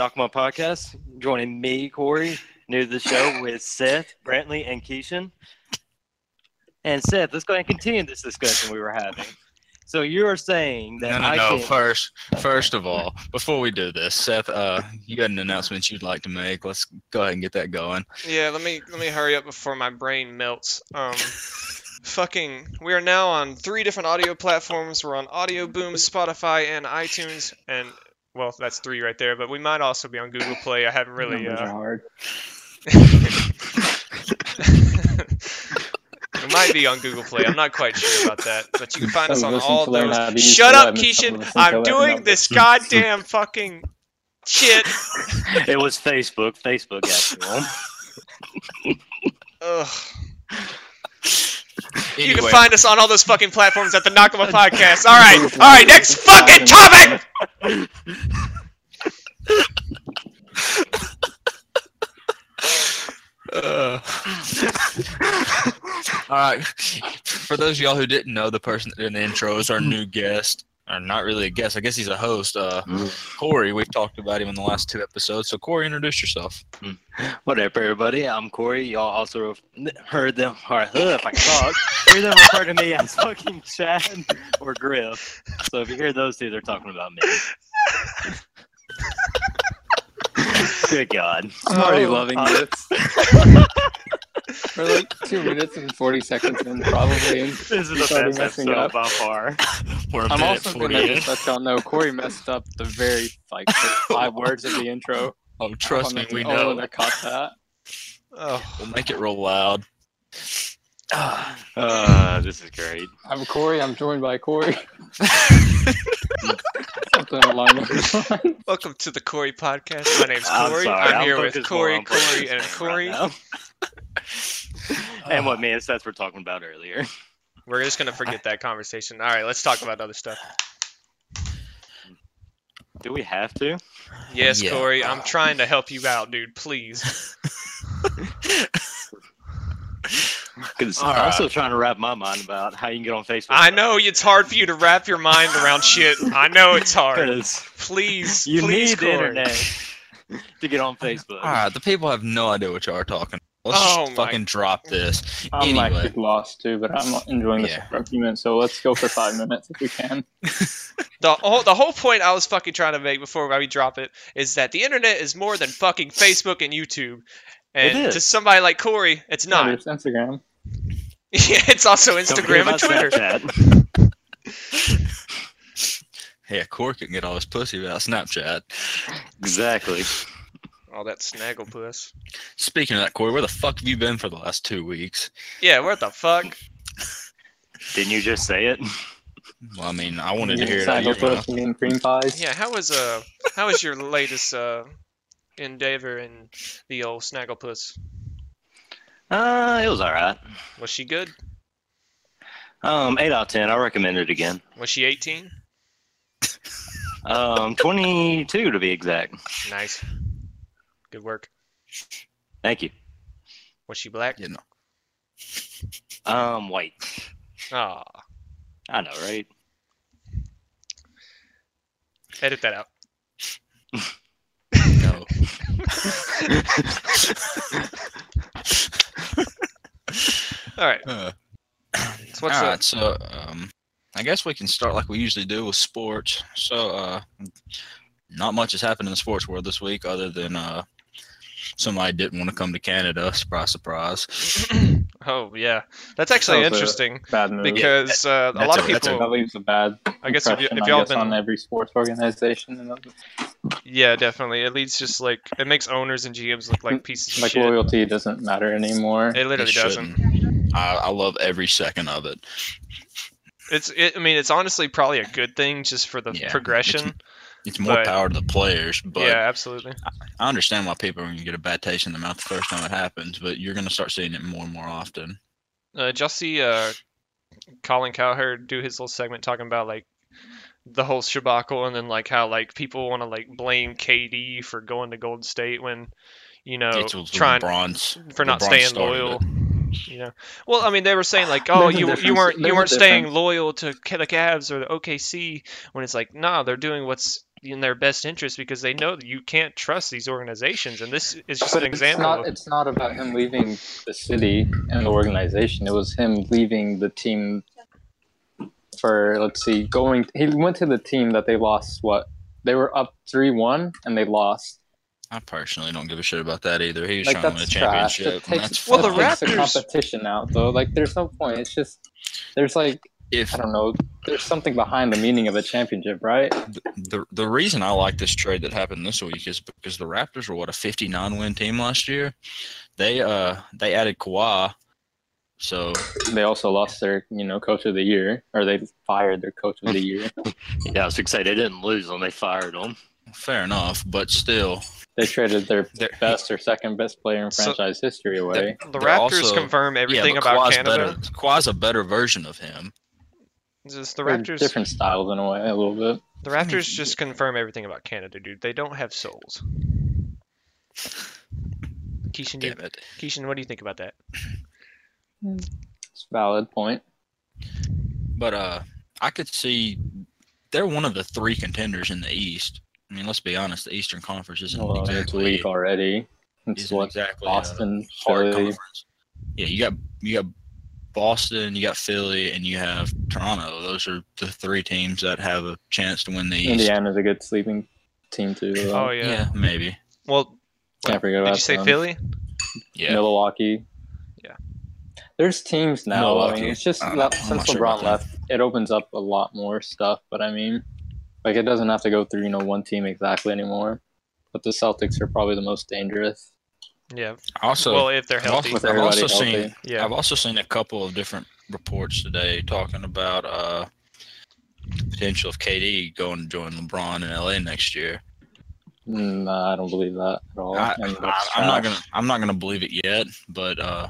Hey everyone, welcome to the Nakama Podcast. Joining me, Cory, new to the show with Seth, Brantlee, and Kishan. And Seth, let's go ahead and continue this discussion we were having. So you are saying that No, no, I no. can First, first of all, before we do this, Seth, uh, you got an announcement you'd like to make. Let's go ahead and get that going. Yeah, let me let me hurry up before my brain melts. Um, fucking, we are now on three different audio platforms. We're on Audio Boom, Spotify, and iTunes. And well, that's three right there. But we might also be on Google Play. I haven't really. Numbers are Uh, hard. we might be on Google Play. I'm not quite sure about that. But you can find us on all those. how to use Shut up, web Kishan. I'm doing this goddamn fucking shit. it was Facebook. Facebook got you. Ugh. You can find us on all those fucking platforms at the Nakama Podcast. All right, all right. Next fucking topic. uh, all right. For those of y'all who didn't know, the person in the intro is our new guest. Or not really a guest. I guess he's a host. Uh, Cory. We've talked about him in the last two episodes. So Cory, introduce yourself. What up, everybody? I'm Cory. Y'all also heard them, or uh, if I talk, hear them refer to me as fucking Chad or Griff. So if you hear those two, they're talking about me. Good God. I'm already Oh, loving this. We're like two minutes and 40 seconds in, probably. and This is the started best messing episode up. by far. We're a I'm minute also gonna just let y'all know Cory messed up the very like first five words of the intro. Oh, trust me, we the only one know. that caught that. Oh, We'll make it real loud. Uh, this is great. I'm Cory. I'm joined by Cory. Something along those lines. welcome to the Cory Podcast. My name's I'm Cory. sorry, I'm, here with Cory, Cory, and Cory. right and what man and Seth were talking about earlier. We're just gonna forget that conversation. All right, let's talk about other stuff. Do we have to? Yes, Yeah. Cory. I'm trying to help you out, dude. Please. Because I'm right. still trying to wrap my mind about how you can get on Facebook. I know it's hard for you to wrap your mind around shit. I know it's hard. Please, you please, need the internet to get on Facebook. All right, the people have no idea what y'all are talking. Let's Oh just my- fucking drop this. I'm Anyway. actually lost too, but I'm enjoying this Yeah. argument. So let's go for five minutes if we can. The whole, the whole point I was fucking trying to make before we drop it is that the internet is more than fucking Facebook and YouTube. And It is. to somebody like Cory, it's No, not. there's Instagram. Yeah, it's also Instagram and Twitter. Snapchat. Yeah, Cory can get all his pussy without Snapchat. exactly. All that snagglepuss. Speaking of that, Cory, where the fuck have you been for the last two weeks? Yeah, where the fuck? Didn't you just say it? Well, I mean, I wanted to hear it. Side out your of and cream pies. Yeah, how was uh how was your latest uh endeavor in the old snagglepuss? Uh, it was all right. Was she good? Um, eight out of ten. I recommend it again. Was she 18? Um, twenty-two to be exact. Nice. Good work. Thank you. Was she black? You know. Um, white. Ah. I know, right? edit that out. No. All right. Uh, So what's all up? so um, I guess we can start like we usually do with sports. So, uh, not much has happened in the sports world this week, other than uh, somebody didn't want to come to Canada. Surprise, surprise. Oh yeah, that's actually That interesting Bad move. because uh, a lot a- of that's a- that people. leaves a bad I guess if, y- impression, if I y'all guess, on every sports organization. And yeah, definitely. It leads just like it makes owners and GMs look like pieces of like shit. loyalty doesn't matter anymore. It literally It doesn't. I, I love every second of it. It's. It, I mean, it's honestly probably a good thing just for the Yeah, progression. It's more But- power to the players, but yeah, absolutely. I understand why people are going to get a bad taste in the mouth the first time it happens, but you're going to start seeing it more and more often. Uh, did y'all see uh, Colin Cowherd do his little segment talking about like the whole shabacle and then like how like people want to like blame KD for going to Golden State when you know It's trying LeBron's, for not LeBron staying loyal. it. You know, well, I mean, they were saying like, oh, There's a you you weren't you There's a weren't staying loyal to the Cavs or the OKC when it's like, nah, they're doing what's in their best interest because they know that you can't trust these organizations, and this is just But an it's example. not. of- It's not about him leaving the city and the organization. It was him leaving the team for let's see, going. He went to the team that they lost. What they were up three one and they lost. I personally don't give a shit about that either. He was Like trying to win a that's trash. championship. That takes, that's Well, the fine. that takes the Raptors- competition out though. Like there's no point. It's just there's like if I don't know. There's something behind the meaning of a championship, right? the the reason I like this trade that happened this week is because the Raptors were what a 59 win team last year. They uh they added Kawhi, so They also lost their you know coach of the year, or they fired their coach of the year. Yeah, I was excited they didn't lose them. They fired them. Fair enough. But still, They traded their they're, best or second best player in So- franchise history away. the they're Raptors also- confirm everything yeah, about Kawhi's Canada. better. Kawhi's a better version of him. Just the They're Raptors. different styles in a way, a little bit. The Raptors just confirm everything about Canada, dude. They don't have souls. Kishan, do you, Damn it. Kishan, what do you think about that? It's a valid point. But uh, I could see they're one of the three contenders in the East. I mean, let's be honest, the Eastern Conference isn't Well, it's exactly weak already. It's isn't what exactly Boston, hard Philly. conference. Yeah, you got you got Boston, you got Philly, and you have Toronto. Those are the three teams that have a chance to win the East. Indiana's a good sleeping team too. though. Oh yeah. yeah. maybe. Well, Can't forget about. did you say them. Philly? Yeah, Milwaukee. Yeah. There's teams now. I mean, it's just I don't that since not sure LeBron about that. left, it opens up a lot more stuff. But I mean, like it doesn't have to go through you know one team exactly anymore. But the Celtics are probably the most dangerous. Yeah. also, well, if they're I've healthy. also, I've also everybody seen. Yeah. I've also seen a couple of different reports today talking about uh potential of KD going to join LeBron in LA next year. Mm, nah, I don't believe that at all. I, And I, that's I'm not gonna I'm not gonna believe it yet, but uh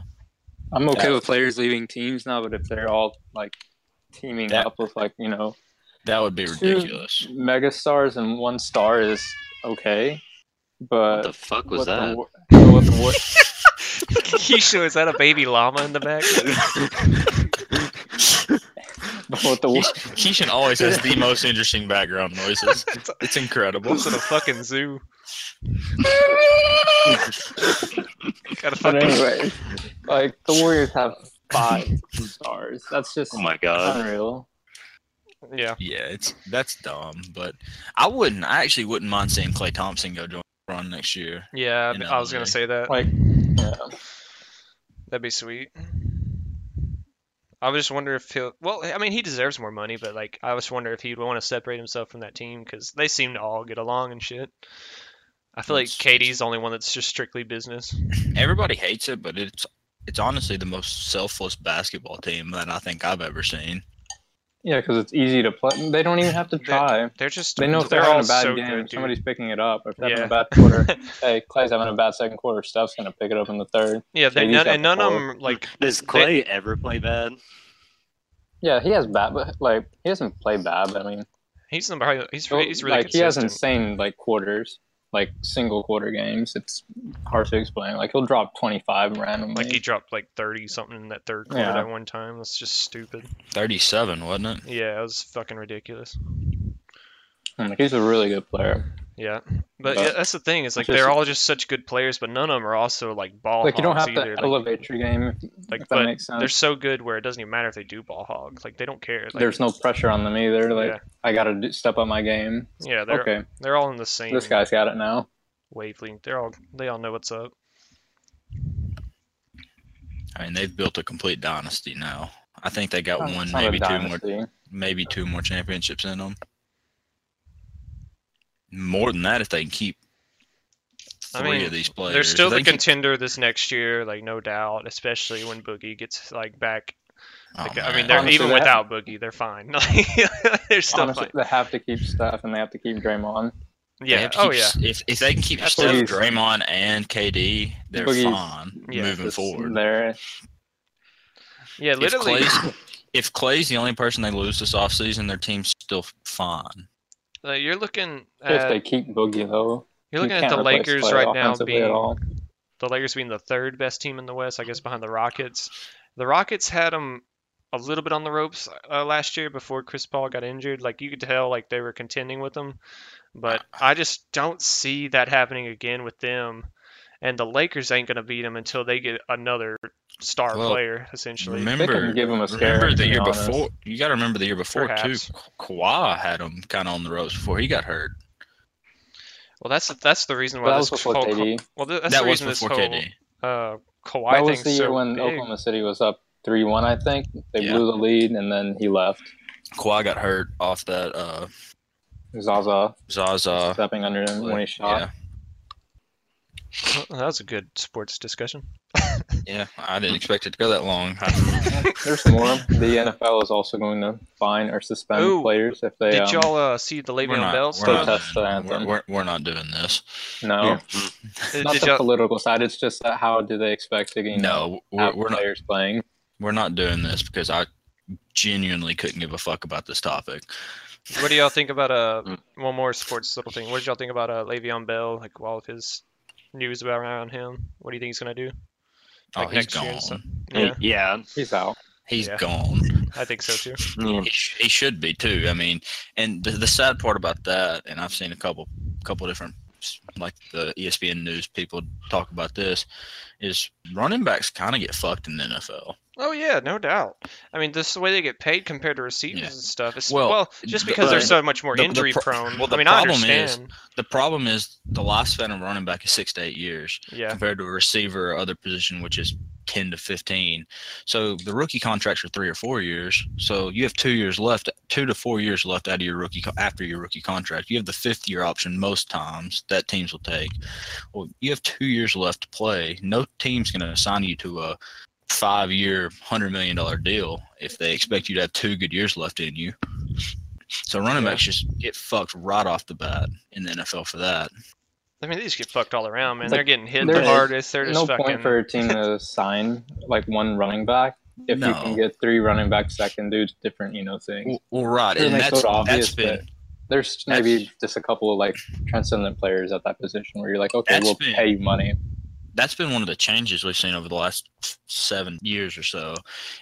I'm okay Yeah. with players leaving teams now, but if they're all like teaming That- up with like you know that would be ridiculous. mega stars and one star is okay, but What the fuck was what that? The, wor- what the wor- Keisha, is that a baby llama in the back? but what the wor- Kishan always has the most interesting background noises. It's incredible. It's in a fucking zoo. Got a But fucking. anyway, like the Warriors have five stars. That's just Oh my god. unreal. Yeah. Yeah, it's that's dumb, but I wouldn't. I actually wouldn't mind seeing Klay Thompson go join LeBron next year. Yeah, I was gonna say that. Like, yeah, That'd be sweet. I just wonder if he'll. Well, I mean, he deserves more money, but like, I just wonder if he'd want to separate himself from that team because they seem to all get along and shit. I feel like KD's the only one that's just strictly business. Everybody hates it, but it's it's honestly the most selfless basketball team that I think I've ever seen. Yeah, because it's easy to play. They don't even have to They- try. They're just. They know if they're, all having a bad so game, good, somebody's picking it up. If they're having a bad quarter, hey, Klay's having a bad second quarter. Steph's gonna pick it up in the third. Yeah, they KD's none, got and the none of them like. Does Clay ever play bad? Yeah, he has bad, but like he doesn't play bad. But I mean, He's the he's he's really like he has insane like quarters, like single quarter games. It's hard to explain. Like he'll drop twenty five randomly. Like he dropped like thirty something in that third quarter Yeah. that one time. That's just stupid. Thirty-seven, wasn't it? Yeah, it was fucking ridiculous. Like, he's a really good player. Yeah, but, But yeah, that's the thing. Is like just- they're all just such good players, but none of them are also like ball Like you don't have either. to Like, elevate your game. If, like, if that but makes sense. they're so good where it doesn't even matter if they do ball hog. Like they don't care. Like, There's no pressure on them either. Like Yeah. I gotta do, step up my game. yeah, they're Okay, they're all in the same this guy's got it now. wavelength. They're all they all know what's up. I mean, they've built a complete dynasty now. I think they got It's one, maybe two more, maybe two more championships in them. More than that, if they can keep I three mean, of these players. They're still If the they keep- contender this next year, like no doubt. Especially when Boogie gets like back. Oh, I mean, they're Honestly, even they without Boogie, they're fine. they're still Honestly, fine. they have to keep Steph and they have to keep Draymond. They Yeah. have to Oh yeah. If if they can keep That's Steph, Draymond, and KD, they're Boogie's- fine Yeah. moving Just forward. There, Yeah. If Literally. Klay's, if Klay's the only person they lose this offseason, their team's still fine. Like, you're looking if they keep Boogie though, you're you looking at the Lakers right now being all. the Lakers being the third best team in the West, I guess behind the Rockets. The Rockets had them a little bit on the ropes uh, last year before Chris Paul got injured. Like you could tell, like they were contending with them, but I just don't see that happening again with them. And the Lakers ain't gonna beat them until they get another star Well, player, essentially. Remember, give him a scare. remember the year honest. before. You got to remember the year before Perhaps. too. Kawhi had him kind of on the ropes before he got hurt. Well, that's that's the reason why that this was before whole KD. well, that's that the was reason this whole KD. uh, Kawhi That was the year so when big. Oklahoma City was up three one. I think they Yeah. blew the lead and then he left. Kawhi got hurt off that uh, Zaza Zaza. stepping under him when he shot. Yeah, Well, that was a good sports discussion. Yeah. I didn't expect it to go that long. There's more. The NFL is also going to fine or suspend Ooh, players if they Did um, y'all uh, see the we're Le'Veon not, Bell we're, stuff? not, Protest the anthem. we're, we're not doing this. no, Yeah. Not did the political side. It's just that how do they expect to you know, No, we're, we're not. playing? We're not doing this because I genuinely couldn't give a fuck about this topic. What do y'all think about uh Mm. one more sports little thing? What did y'all think about uh Le'Veon Bell? Like all of his news about around him. What do you think he's gonna do? Oh, Like he's next year gone. stuff. Yeah. Yeah, yeah. He's out. He's Yeah. gone. I think so too. Yeah. He, sh- he should be too. I mean, and the, the sad part about that, and I've seen a couple couple different like the ESPN news people talk about this, is running backs kind of get fucked in the NFL. Oh yeah, no doubt. I mean, this is the way they get paid compared to receivers Yeah. and stuff. It's, Well, well, just the- because they're so much more the- the injury pro- prone. well, I the mean, I problem is- The problem is the lifespan of running back is six to eight years yeah, compared to a receiver or other position, which is ten to fifteen. So the rookie contracts are three or four years. So you have two years left, two to four years left out of your rookie after your rookie contract. You have the fifth year option most times that teams will take. Well, you have two years left to play. No team's going to assign you to a five year, hundred million dollar deal if they expect you to have two good years left in you. So running Yeah. backs just get fucked right off the bat in the NFL for that. I mean, they just get fucked all around, man. Like, they're getting hit the hardest. They're just no fucking. point for a team to sign like one running back if you can get three running backs that can do different, you know, things. Well, well right, It and makes that's it obvious, that's been but There's maybe just a couple of like transcendent players at that position where you're like, okay, we'll been- pay you money. That's been one of the changes we've seen over the last seven years or so.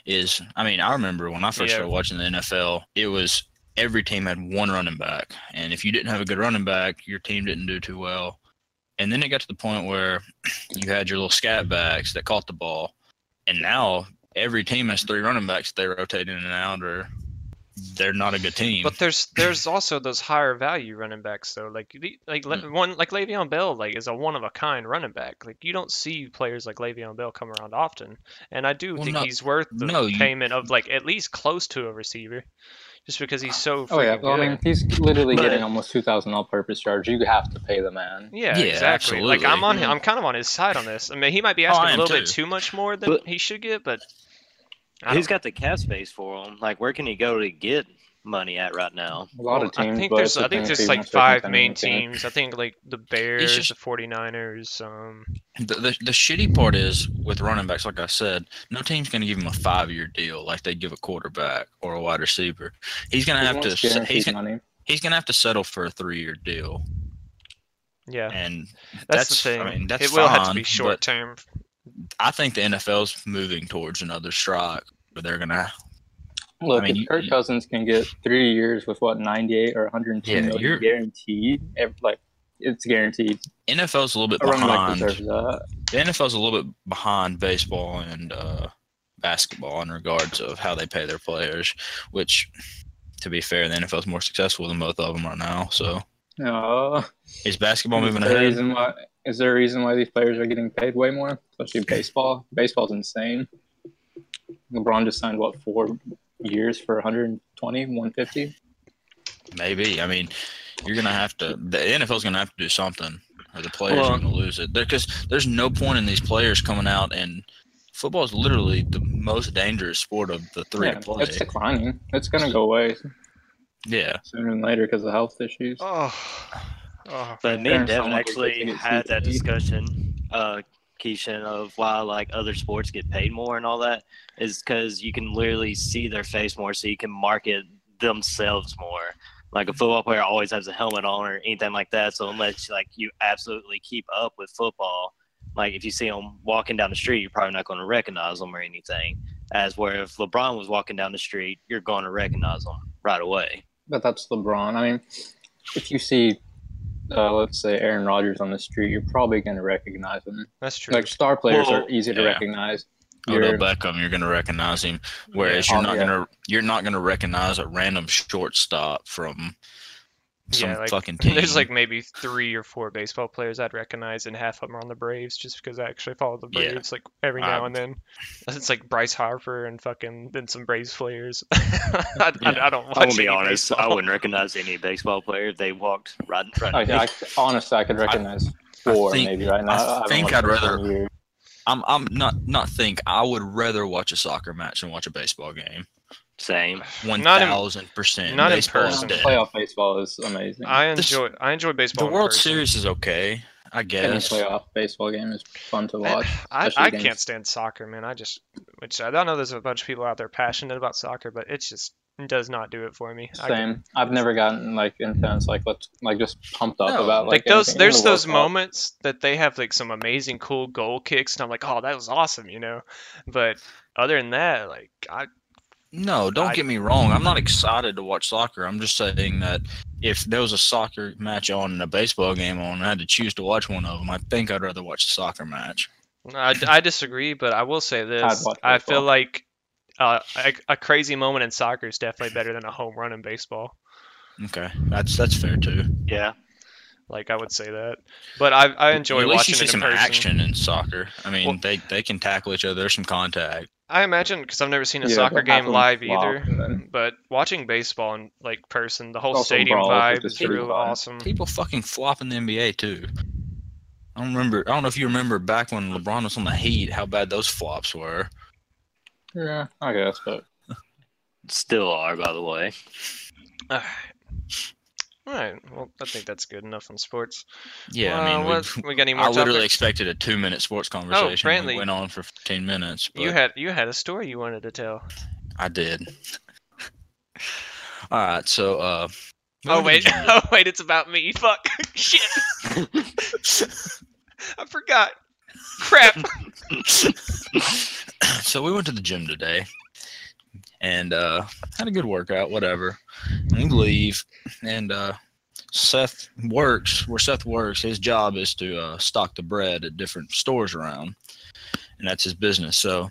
Is I mean, I remember when I first Yeah. started watching the NFL, it was every team had one running back, and if you didn't have a good running back, your team didn't do too well. And then it got to the point where you had your little scat backs that caught the ball, and now every team has three running backs. They rotate in and out, or they're not a good team. But there's there's also those higher value running backs though. Like like Mm. one like Le'Veon Bell like is a one of a kind running back. Like you don't see players like Le'Veon Bell come around often. And I do Well, think no- he's worth the no, you- payment of like at least close to a receiver, just because he's so. Oh yeah, freaking well, I mean, he's literally But- getting almost two thousand all-purpose yards. You have to pay the man. Yeah, Yeah, exactly. Like I'm on absolutely. him. I'm kind of on his side on this. I mean, he might be Oh, asking I a am little bit too. too much more than But- he should get, but I Who's don't- got the cap space for him? Like, where can he go to get money at right now? A lot Well, of teams. I think there's I think there's like five main teams. teams. I think like the Bears, just- the 49ers, um The, the, the shitty part is with running backs, like I said, no team's going to give him a five year deal like they give a quarterback or a wide receiver. He's going to He have to wants se- guaranteed he's gonna, he's going to have to settle for a three year deal, yeah. and That's, that's, the thing. I mean that's it will fine, have to be short term. I think the NFL's moving towards another strike but they're going to. Look, I mean, if you- Kirk you- Cousins can get three years with what ninety-eight or one hundred and two Yeah, million guaranteed, like it's guaranteed. NFL's a little bit behind. that. The NFL's a little bit behind baseball and uh, basketball in regards of how they pay their players. Which, to be fair, the NFL's more successful than both of them right now. So, Uh, is basketball moving is there ahead? reason why? Is there a reason why these players are getting paid way more, especially baseball? Baseball's insane. LeBron just signed what four years for 120, 150. Maybe. I mean, you're gonna have to. The NFL's gonna have to do something, or the players Well- are gonna lose it. Because there's no point in these players coming out and football is literally the most dangerous sport of the three Yeah, to play. it's declining. It's gonna go away Yeah. sooner than later because of health issues. Oh. Oh, But me and Devin don't want their actually kids to get had that discussion, uh, Kishan, of why like other sports get paid more and all that is because you can literally see their face more, so you can market themselves more. Like a football player always has a helmet on or anything like that. So unless like you absolutely keep up with football, like if you see them walking down the street, you're probably not going to recognize them or anything. As where if LeBron was walking down the street, you're going to recognize him right away. But that's LeBron. I mean, if you see, uh, let's say Aaron Rodgers on the street, you're probably going to recognize him. That's true. Like star players Well, are easy to yeah. recognize. Although You're- Beckham, you're gonna recognize him, whereas Yeah. you're Oh, not yeah. gonna you're not gonna recognize a random shortstop from some Yeah, like, fucking team. There's like maybe three or four baseball players I'd recognize, and half of them are on the Braves, just because I actually follow the Yeah. Braves like every now I- and then. It's like Bryce Harper and fucking then some Braves players. I, I, I don't watch. I'm gonna be any honest. I wouldn't recognize any baseball player if they walked right in front of I, me. I, honestly, I could recognize four think- maybe right now. I haven't think watched I'd rather- I'm I'm not not think I would rather watch a soccer match than watch a baseball game. Same. One Not in- thousand percent. not in Baseball is person. dead. Playoff baseball is amazing. I This- enjoy I enjoy baseball. The World person. Series is okay, I Any guess. playoff baseball game is fun to watch. I, especially I against- can't stand soccer, man. I just, which I don't know. There's a bunch of people out there passionate about soccer, but it's just does not do it for me. Same. I've never gotten like intense, like let's like just pumped up No, about like like, those there's the those Cup. moments that they have like some amazing cool goal kicks and i'm like oh that was awesome you know but other than that like i No, don't I- get me wrong. I'm not excited to watch soccer. I'm just saying that if there was a soccer match on and a baseball game on, and I had to choose to watch one of them, I think I'd rather watch the soccer match. i, I disagree but i will say this i feel like uh, a, a crazy moment in soccer is definitely better than a home run in baseball Okay, that's that's fair too. Yeah. like i would say that but i, I enjoy At least watching you see it in some person action in soccer. I mean, Well- they they can tackle each other. There's some contact. I imagine because i've never seen a Yeah, soccer game live flop, either then- but watching baseball in like person the whole Also stadium brawls vibe is stadium real vibe. awesome People fucking flop in the NBA too. I don't remember. I don't know if you remember back when LeBron was on the Heat, how bad those flops were. Yeah, I guess, but Still are, by the way. All right. Well, I think that's good enough on sports. Yeah, Uh, I mean, we, what, we got any more I literally expected a two-minute sports conversation. Brantlee. we went on for 15 minutes. But You had you had a story you wanted to tell. I did. All right, so uh. Oh wait, to the gym. oh wait, it's about me. Fuck, shit. I forgot. Crap. so we went to the gym today and uh had a good workout whatever and we leave. And uh seth works where seth works his job is to uh, stock the bread at different stores around. And that's his business. So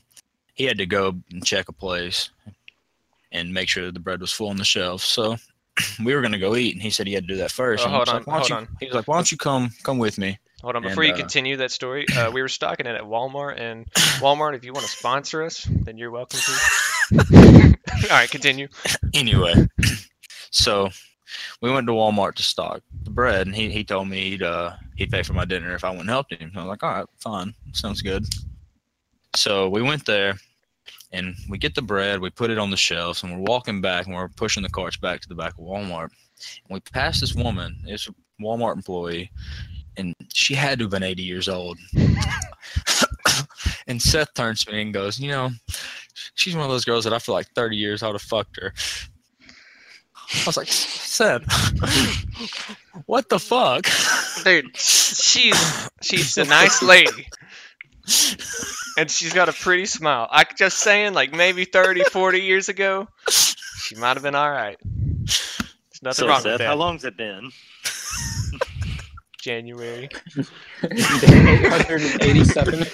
he had to go and check a place and make sure that the bread was full on the shelf. So we were going to go eat and he said he had to do that first. Oh, And I was hold on, "Why hold you-" on. he was like why don't you come come with me Hold on, And, before you uh, continue that story, uh, we were stocking it at Walmart, and Walmart, if you want to sponsor us, then you're welcome to. All right, continue. anyway, so we went to Walmart to stock the bread, and he, he told me he'd uh, he'd pay for my dinner if I went and helped him. I was like, all right, fine, sounds good. So we went there, and we get the bread, we put it on the shelves, and we're walking back, and we're pushing the carts back to the back of Walmart. And we passed this woman, it's a Walmart employee, and she had to have been 80 years old. and Seth turns to me and goes, you know, she's one of those girls that I feel like 30 years I would have fucked her. I was like, Seth, what the fuck? Dude, she's she's a nice lady. And she's got a pretty smile. I just saying, like maybe 30, 40 years ago, she might have been all right. There's nothing So, wrong Seth, with that. how long's it been? January. Day 887.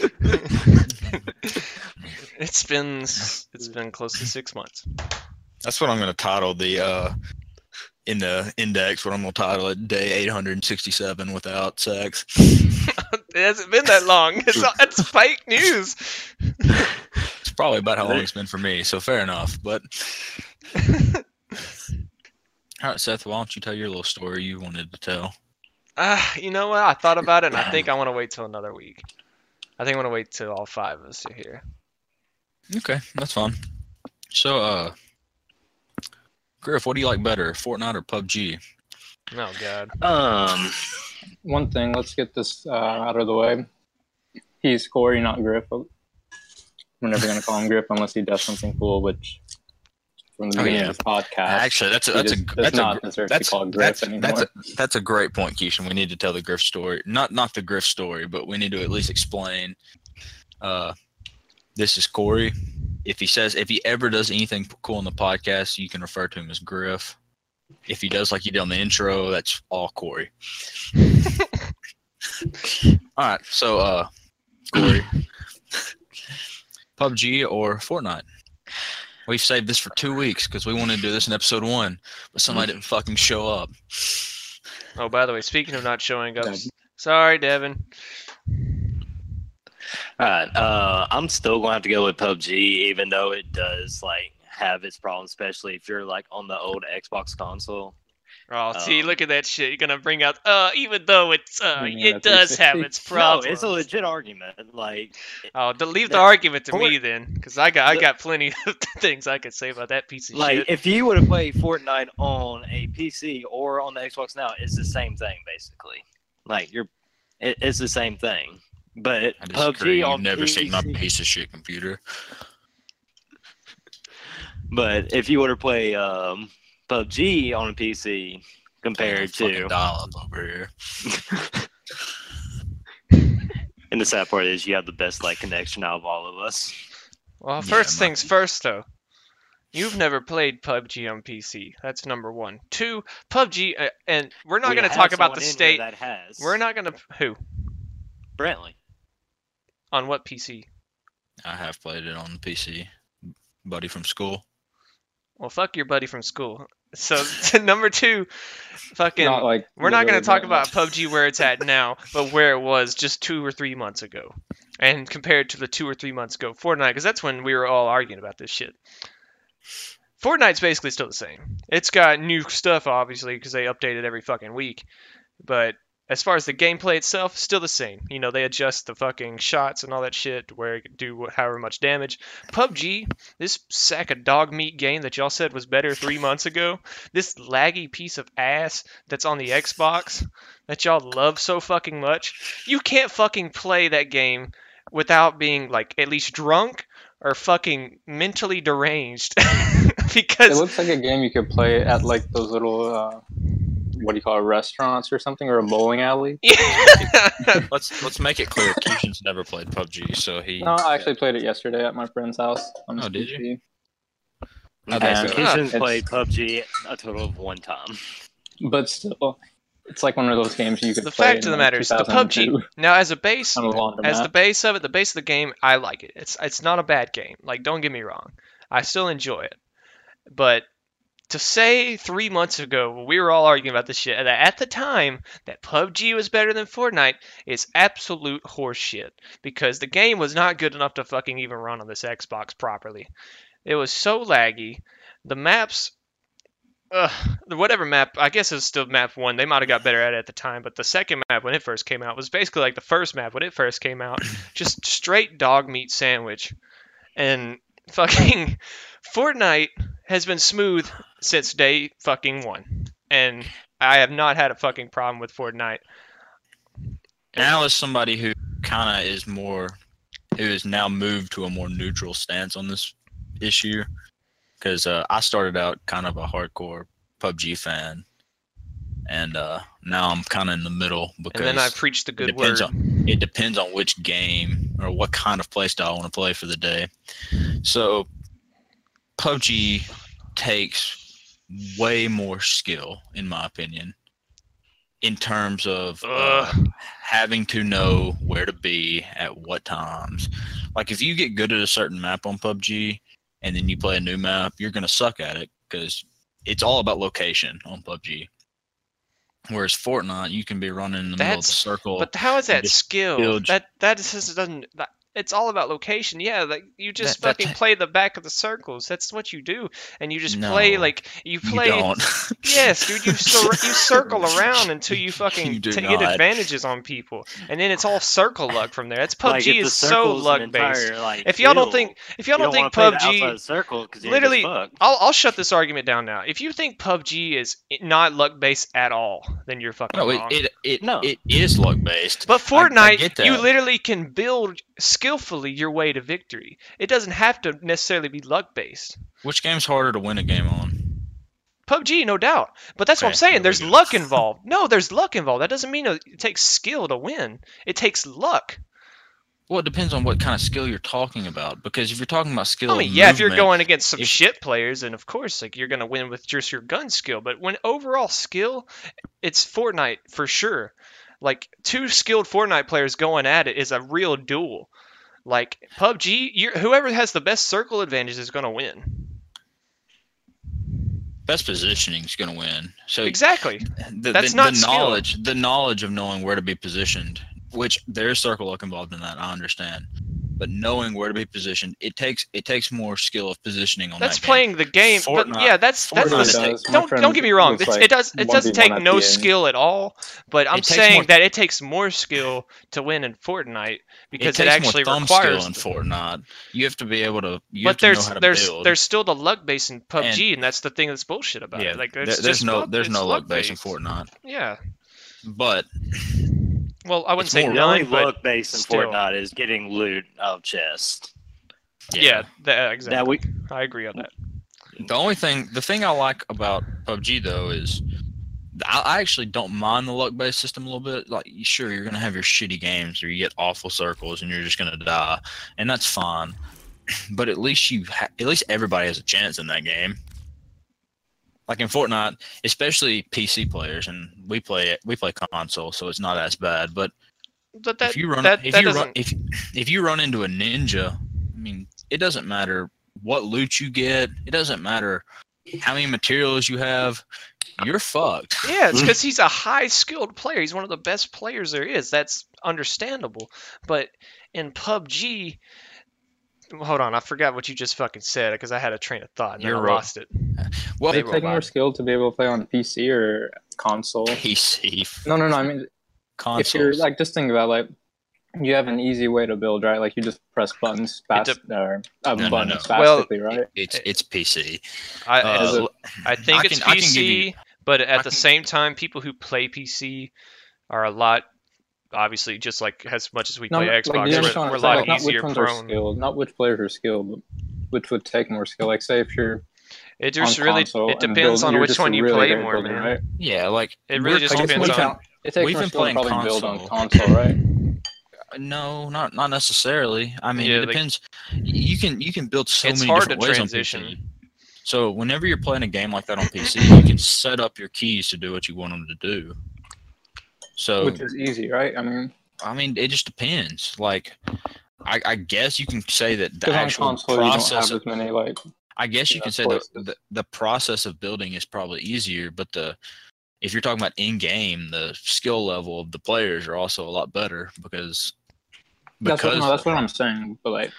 It's been it's been close to six months. That's what I'm going to title the, uh, in the index, what I'm going to title it, day 867 without sex. It hasn't been that long. It's it's fake news. It's probably about how long it's been for me, so fair enough. But, all right, Seth, why don't you tell your little story you wanted to tell? Uh, you know what? I thought about it, and I think I want to wait till another week. I think I want to wait till all five of us are here. Okay, that's fine. So, uh, Griff, what do you like better, Fortnite or PUBG? Oh God. Um, One thing, let's get this uh, out of the way. He's Cory, not Griff. We're never going to call him Griff unless he does something cool, which from the Oh, yeah. of this podcast, Actually, that's a that's a does that's a not deserve that's that's, anymore. that's a that's a great point, Kishan. We need to tell the Griff story. Not not the Griff story, but we need to at least explain. Uh, this is Cory. if he says if he ever does anything cool in the podcast, you can refer to him as Griff. If he does like you did on the intro, that's all Cory. all right, so uh, Cory, PUBG or Fortnite? We've saved this for two weeks because we wanted to do this in episode one, but somebody didn't fucking show up. Oh, by the way, speaking of not showing up, sorry, Devin. All right. Uh, I'm still going to have to go with PUBG, even though it does like have its problems, especially if you're like on the old Xbox console. Oh, see, Um, look at that shit. You're gonna bring out, uh, even though it's, uh, Yeah, it does have its problems. No, it's a legit argument. Like, Oh, to leave the that- argument to Fort- me then, because I got I got plenty of things I could say about that piece of like shit. if you would have played Fortnite on a PC or on the Xbox now, it's the same thing basically. Like you're, it, it's the same thing. But I disagree. PUBG You've on never seen my piece of shit computer. But if you were to play um, PUBG on a PC compared to, dial up over here. and the sad part is you have the best like connection out of all of us. Well, first my- things first, though. You've never played PUBG on PC. That's number one. Two, PUBG, uh, and we're not We going to talk about the state. that has. We're not going to who Brantlee. on what PC. I have played it on the PC. Buddy from school. Well, fuck your buddy from school. So number two, fucking. Not like We're not gonna talk about much. PUBG where it's at now, but where it was just two or three months ago. And compared to the two or three months ago, Fortnite, because that's when we were all arguing about this shit. Fortnite's basically still the same. It's got new stuff, obviously, because they update it every fucking week. But as far as the gameplay itself, still the same. You know, they adjust the fucking shots and all that shit to where it can do however much damage. PUBG, this sack of dog meat game that y'all said was better three months ago, this laggy piece of ass that's on the Xbox that y'all love so fucking much, you can't fucking play that game without being like at least drunk or fucking mentally deranged because It looks like a game you could play at like those little uh, what do you call it, restaurants or something, or a bowling alley. Yeah. Let's let's make it clear. Kishan's never played PUBG, so he. No, I actually played it yesterday at my friend's house. On his Oh, did you? PC. Oh, that's And good. Ah, it's- played PUBG a total of one time. But still, it's like one of those games you could the play. fact in, of the matter is the PUBG now as a base on a as the base of it, the base of the game, I like it. It's it's not a bad game. Like don't get me wrong, I still enjoy it. But to say three months ago we were all arguing about this shit that at the time that PUBG was better than Fortnite is absolute horseshit because the game was not good enough to fucking even run on this Xbox properly. It was so laggy. The maps. Ugh, the whatever map, I guess it's still map one. They might have got better at it at the time, but the second map when it first came out was basically like the first map when it first came out, just straight dog meat sandwich. And fucking Fortnite has been smooth since day fucking one, and I have not had a fucking problem with Fortnite. Now, as somebody who kind of is more, who has now moved to a more neutral stance on this issue, because uh, I started out kind of a hardcore PUBG fan, and uh, now I'm kind of in the middle because And then I preached the it good depends word. on it depends on which game or what kind of playstyle I want to play for the day. So PUBG takes way more skill, in my opinion, in terms of uh, having to know where to be at what times. Like if you get good at a certain map on PUBG and then you play a new map, you're gonna suck at it because it's all about location on PUBG. Whereas Fortnite, you can be running in the middle of the circle. But how is that skill? That that just doesn't. That, it's all about location. Yeah, like you just That- that fucking ta- play the back of the circles. That's what you do, and you just play like you you play. don't. Yes, dude, you cir- you circle around until you fucking You do t- get advantages on people, and then it's all circle luck from there. That's PUBG Like, is so circle's an luck based. entire, like, If y'all don't think if y'all you don't think wanna play the outside PUBG, of the circle 'cause you're literally- I'll I'll shut this argument down now. If you think PUBG is not luck based at all, then you're fucking no, it, wrong. it, it, No. it is luck based. But I- I Fortnite, you literally can build skillfully your way to victory. It doesn't have to necessarily be luck based. Which game's harder to win a game on? PUBG, no doubt. But that's what I'm saying. There's luck involved. No, there's luck involved. That doesn't mean it takes skill to win. It takes luck. Well, it depends on what kind of skill you're talking about. Because if you're talking about skill, I mean, yeah, if you're going against some if- shit players, then of course, like you're gonna win with just your gun skill. But when overall skill, it's Fortnite for sure. Like two skilled Fortnite players going at it is a real duel. Like PUBG, you're, whoever has the best circle advantage is gonna win. best positioning is going to win. So Exactly. the, That's the, not the skill. knowledge, the knowledge of knowing where to be positioned, which there's circle look involved in that. I understand, but knowing where to be positioned, it takes it takes more skill of positioning on That's that game. playing the game. but yeah, that's that's Fortnite the, does. My don't don't get me wrong. It's, like it does it doesn't take no skill at all. But I'm saying more- that it takes more skill to win in Fortnite because it, takes actually more thumb requires. skill in Fortnite. You have to be able to. You have but to know there's how to there's build. there's still the luck base in PUBG, and, that's the thing that's bullshit about yeah, it. Like there- there's just no luck- there's no luck base in. Fortnite, Yeah. but Well, I wouldn't It's say more- The only none, but look base in still. Fortnite is getting loot of chest. yeah, that, exactly. Now we I agree on that. The only thing, the thing I like about PUBG though is, I, I actually don't mind the luck based system a little bit. Like, sure, you're gonna have your shitty games or you get awful circles and you're just gonna die, and that's fine. But at least you, ha- at least everybody has a chance in that game. Like in Fortnite, especially PC players, and we play it, we play console, so it's not as bad. But But that if you run, that, if that you doesn't. run, if if you run into a ninja, I mean, it doesn't matter what loot you get. It doesn't matter how many materials you have. You're fucked. Yeah, it's because he's a high skilled player. He's one of the best players there is. That's understandable. But in PUBG, hold on, I forgot what you just fucking said because I had a train of thought and You're then I right. lost it. Well, They it were take more skill to be able to play on PC or console? PC No, no, no. I mean, if you're like, just think about like, you have an easy way to build, right? Like you just press buttons fast or uh, No, no, buttons no. Well, right? it's it's PC. I, Uh, it- I think I it's can- I can give PC, you- but at I the can- same time, people who play PC are a lot, obviously, just like as much as we No, play like, Xbox, do you we're, understand we're a I'm saying? lot Like, not easier which ones are prone. skilled, not which players are skilled, but which would take more skill. Like, say if you're It on just really console it and depends build- on you're which just one you really play more, builder, man. Right? Yeah, like It really just depends we've on- been- It takes We've been playing probably build on console. console, right? No, not not necessarily. I mean, Yeah, it like- depends. You can you can build so It's many hard different to ways transition. on PC. So whenever you're playing a game like that on PC, you can set up your keys to do what you want them to do. So Which is easy, right? I mean, I mean, it just depends. Like, I, I guess you can say that the actual console process. Of, many like. I guess you yeah, can say the, the the process of building is probably easier, but the if you're talking about in game, the skill level of the players are also a lot better because That's what, no, that's what I'm saying. But like,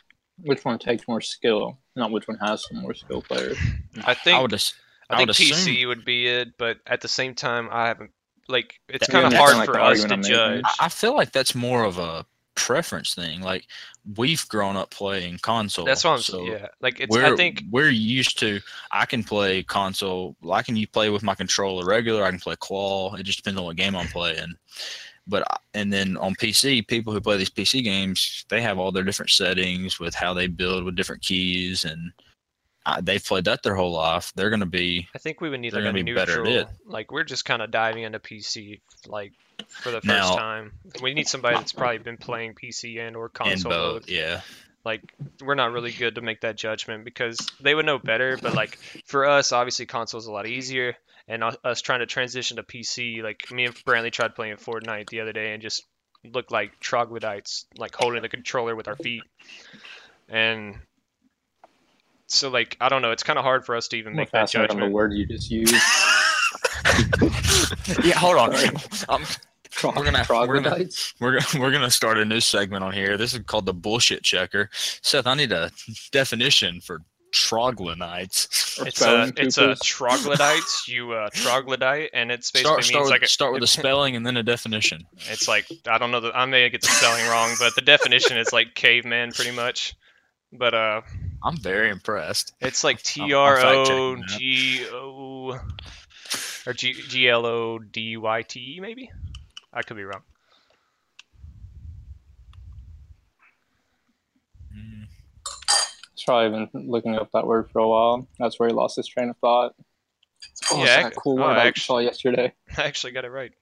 which one takes more skill? Not which one has some more skill players. I think I would as- I I think would PC assume- would be it, but at the same time, I haven't like it's kind of that's hard kinda like for us to argument I'm making. judge. I- I feel like that's more of a preference thing. Like we've grown up playing console. That's what I'm so saying. Yeah, like it's. we're I think we're used to. I can play console. I can you play with my controller regular. I can play claw. It just depends on what game I'm playing. But uh, and then on PC, people who play these PC games, they have all their different settings with how they build with different keys, and uh, they've played that their whole life. They're gonna be I think we would need like a be neutral. Like we're just kind of diving into PC like for the first Now- time. We need somebody that's probably been playing PC and or console both. mode. Yeah, Like we're not really good to make that judgment because they would know better. But like for us, obviously console is a lot easier. And us trying to transition to PC, like me and Brantlee tried playing Fortnite the other day and just looked like troglodytes, like holding the controller with our feet. And so like I don't know, it's kind of hard for us to even I'm make that fascinated on the word you just used. yeah. Hold on. Sorry. Um, We're gonna- we're gonna- Troglodytes? We're gonna, we're gonna start a new segment on here. This is called the bullshit checker. Seth, I need a definition for troglodytes. It's a it's a troglodytes. You uh, troglodyte, and it's basically Start, means start, with, like a, start with a spelling and then a definition. it's like I don't know the I may get the spelling wrong, but the definition is like caveman pretty much. But uh, I'm very impressed. it's like I'm T R fact O checking that. G O or G G L O D Y T E maybe. I could be wrong. Mm, He's probably been looking up that word for a while. That's where he lost his train of thought. Oh, Yeah, yeah, that ac- cool oh, word I actu- saw yesterday. I actually got it right.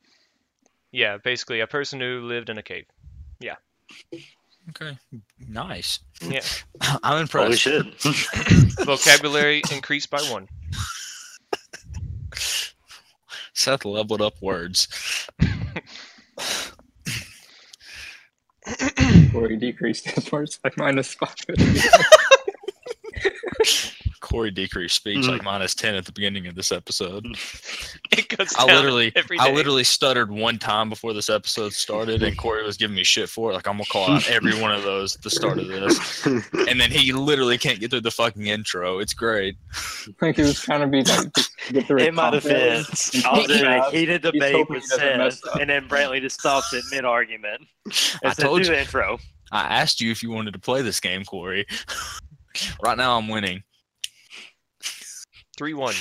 Yeah, basically a person who lived in a cave. Okay, nice. Yeah. I'm Holy impressed. shit. Vocabulary increased by one. Seth leveled up words. Cory decreased his words by minus five. Cory decreased speech Mhm. like minus ten at the beginning of this episode. It goes I literally, every I literally stuttered one time before this episode started, and Cory was giving me shit for it. Like I'm gonna call out every one of those at the start of this, and then he literally can't get through the fucking intro. It's great. like he was trying to be like get through In my confidently. defense, I was in a heated He's debate with he Seth, and then Brantlee just stopped it mid argument. I told you. intro. I asked you if you wanted to play this game, Cory. right now, I'm winning. Three one.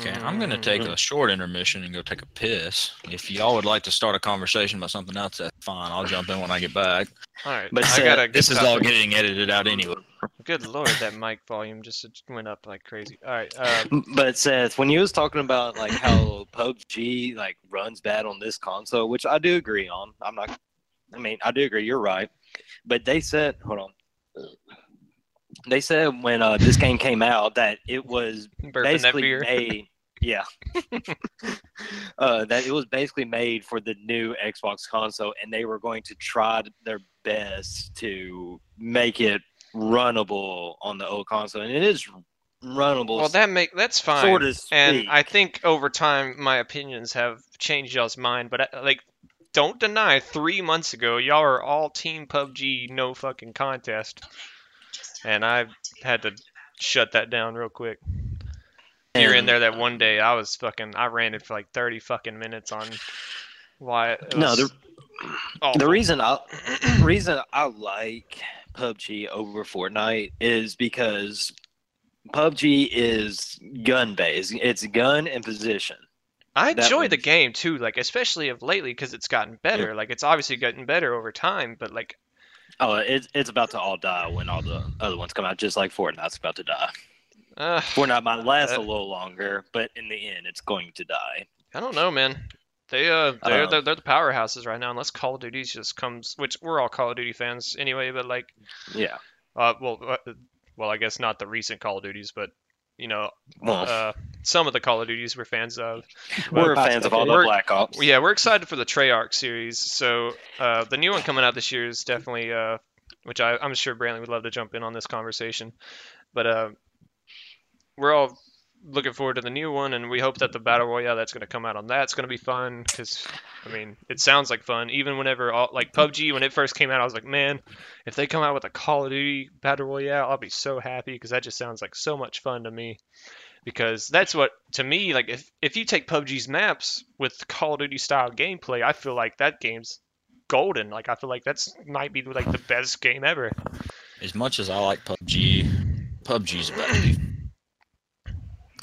Okay, I'm gonna take a short intermission and go take a piss. If y'all would like to start a conversation about something else, that's fine. I'll jump in when I get back. All right, But I Seth, got a. This is all getting edited out anyway. Good lord, that mic volume just went up like crazy. All right, uh, But Seth, when you was talking about like how PUBG like runs bad on this console, which I do agree on. I'm not. I mean, I do agree. You're right. But they said, hold on. They said when uh, this game came out that it was burping basically made. Yeah. uh, that it was basically made for the new Xbox console, and they were going to try their best to make it runnable on the old console, and it is runnable. Well, that make that's fine. sort of and. I think over time my opinions have changed y'all's mind. But uh, like, don't deny three months ago y'all are all team PUBG, no fucking contest, and I had to shut that down real quick. And And- there, that one day I was fucking, I ran it for like thirty fucking minutes on why. No, the- awful. The reason I reason I like PUBG over Fortnite is because PUBG is gun based. It's gun and position. I enjoy the game too, like especially of lately because it's gotten better. Like it's obviously gotten better over time, but like Oh, it's it's about to all die when all the other ones come out, just like Fortnite's about to die. uh, Fortnite might last a Uh, little longer, but in the end, it's going to die. I don't know, man. They uh they're, they're they're the powerhouses right now. Unless Call of Duty just comes, which we're all Call of Duty fans anyway. But like, Yeah. uh, well, uh, well, I guess not the recent Call of Duties, but you know, Well, uh, some of the Call of Duties we're fans of. we're past fans of all the We're- Black Ops. Yeah, we're excited for the Treyarch series. So uh, the new one coming out this year is definitely, uh, which I, I'm sure Brantlee would love to jump in on this conversation. But uh, we're all looking forward to the new one, and we hope that the battle royale that's going to come out on that's going to be fun. Because I mean, it sounds like fun. Even whenever all, like PUBG when it first came out, I was like, man, if they come out with a Call of Duty battle royale, I'll be so happy because that just sounds like so much fun to me because that's what to me like if if you take PUBG's maps with Call of Duty style gameplay, I feel like that game's golden. Like I feel like that's might be like the best game ever. As much as I like PUBG, PUBG's about to be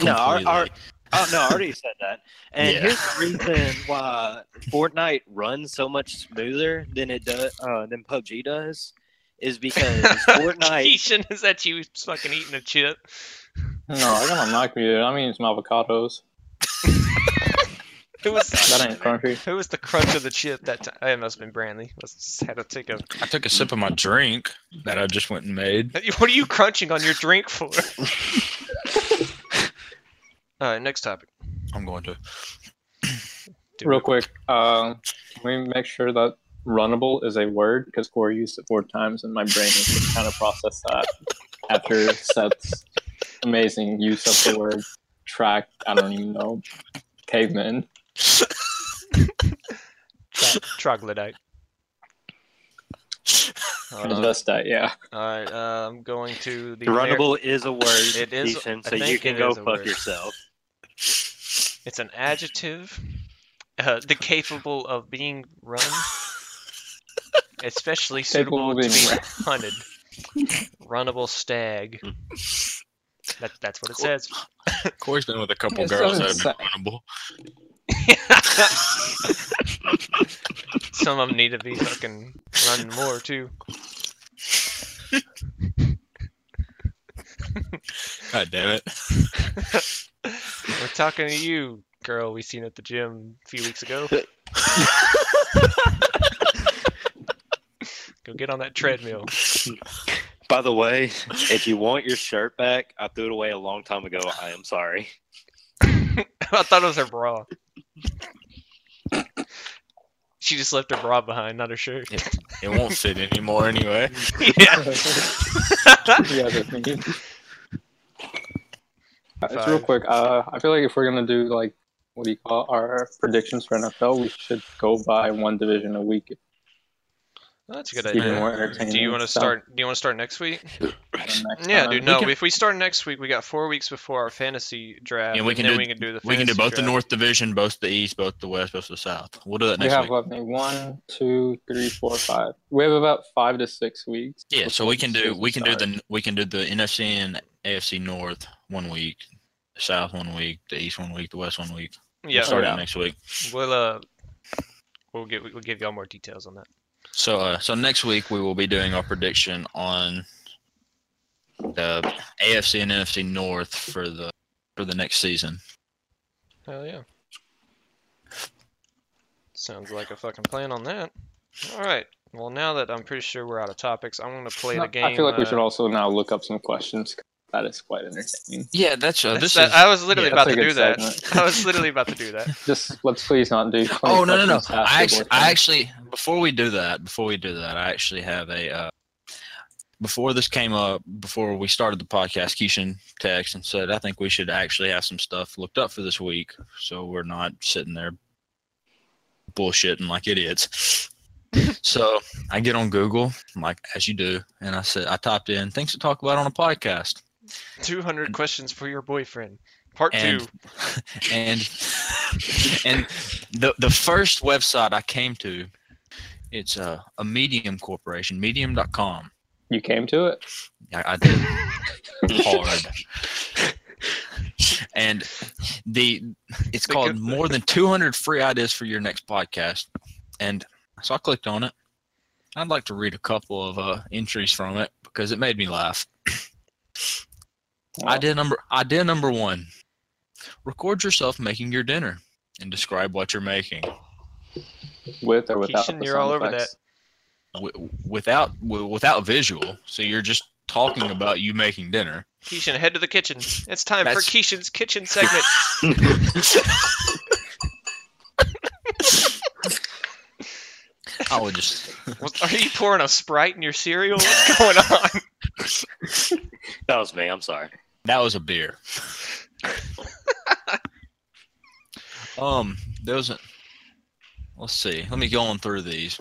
No, our- completely- our- Oh no, I already said that. And Yeah. here's the reason why Fortnite runs so much smoother than it does uh, than PUBG does, is because Fortnite. Kishan, is that you fucking eating a chip? No, I got my mic muted. I'm eating some avocados. Who was That ain't crunchy. who was the crunch of the chip that time? It must have been Brantlee. Let's had to take a. I took a sip of my drink that I just went and made. What are you crunching on your drink for? All right, next topic. I'm going to. Real quick, um, can we make sure that runnable is a word because Cory used it four times and my brain is just trying to process that after Seth's amazing use of the word track. I don't even know. Caveman. Tro- Troglodyte. Hold on. Transvestite, yeah. All right, uh, I'm going to the Amer- Runnable is a word, It is- Ethan, I so you can it go is a fuck word. yourself. It's an adjective. Uh, the capable of being run, especially suitable to being be hunted. Runnable stag. That, that's what it says. Cory's been with a couple It girls that doesn't have been runnable. Some of them need to be fucking running more too. God damn it. We're talking to you, girl. We seen at the gym a few weeks ago. Go get on that treadmill. By the way, if you want your shirt back, I threw it away a long time ago. I am sorry. I thought it was her bra. She just left her bra behind, not her shirt. It won't fit anymore anyway. yeah. yeah, that's me. Just real quick, uh, I feel like if we're gonna do like what do you call it, our predictions for NFL, we should go by one division a week. That's a good Keep idea. more. Do you want to start? Do you want to start next week? next Yeah, time. dude. No, can- if we start next week, we got four weeks before our fantasy draft. Yeah, we and can then do- we can do the. We can do fantasy both the. North Division, both the East, both the West, both the South. We'll do that next week. We have week. what, maybe one, two, three, four, five. We have about five to six weeks. Yeah, so we can do we can do the we can do the NFC and AFC North one week, the South one week, the East one week, the West one week. Yeah, we'll start yeah. it next week. we'll uh, we'll give we'll give y'all more details on that. So uh, so next week we will be doing our prediction on the AFC and NFC North for the for the next season. Hell yeah. Sounds like a fucking plan on that. All right. Well, now that I'm pretty sure we're out of topics, I'm gonna play the game. I feel like we should uh, also now look up some questions. That is quite entertaining. Yeah, that's uh, this that- is. I was literally yeah, about to do good that. I was literally about to do that. Just let's please not do. 20 Oh no no no! I actually, I actually before we do that, before we do that, I actually have a. Uh, before this came up, before we started the podcast, Kishan texted and said, "I think we should actually have some stuff looked up for this week, so we're not sitting there bullshitting like idiots." so I get on Google, like as you do, and I said, I typed in things to talk about on a podcast. 200 questions for your boyfriend. Part And- two. and and the the first website I came to, it's a, a Medium corporation, Medium.com. You came to it. I, I did hard, and the it's They called could- more than 200 free ideas for your next podcast, and so I clicked on it. I'd like to read a couple of uh, entries from it because it made me laugh. I did number I did number one. Record yourself making your dinner and describe what you're making with or without. Kishan, the you're sound all over effects. w- without without visual. So you're just talking about you making dinner. Kishan, head to the kitchen. It's time for That's- Kishan's kitchen segment. I would just What- Are you pouring a Sprite in your cereal? What's going on? That was me. I'm sorry. That was a beer. um, there was a. Let's see. Let me go on through these.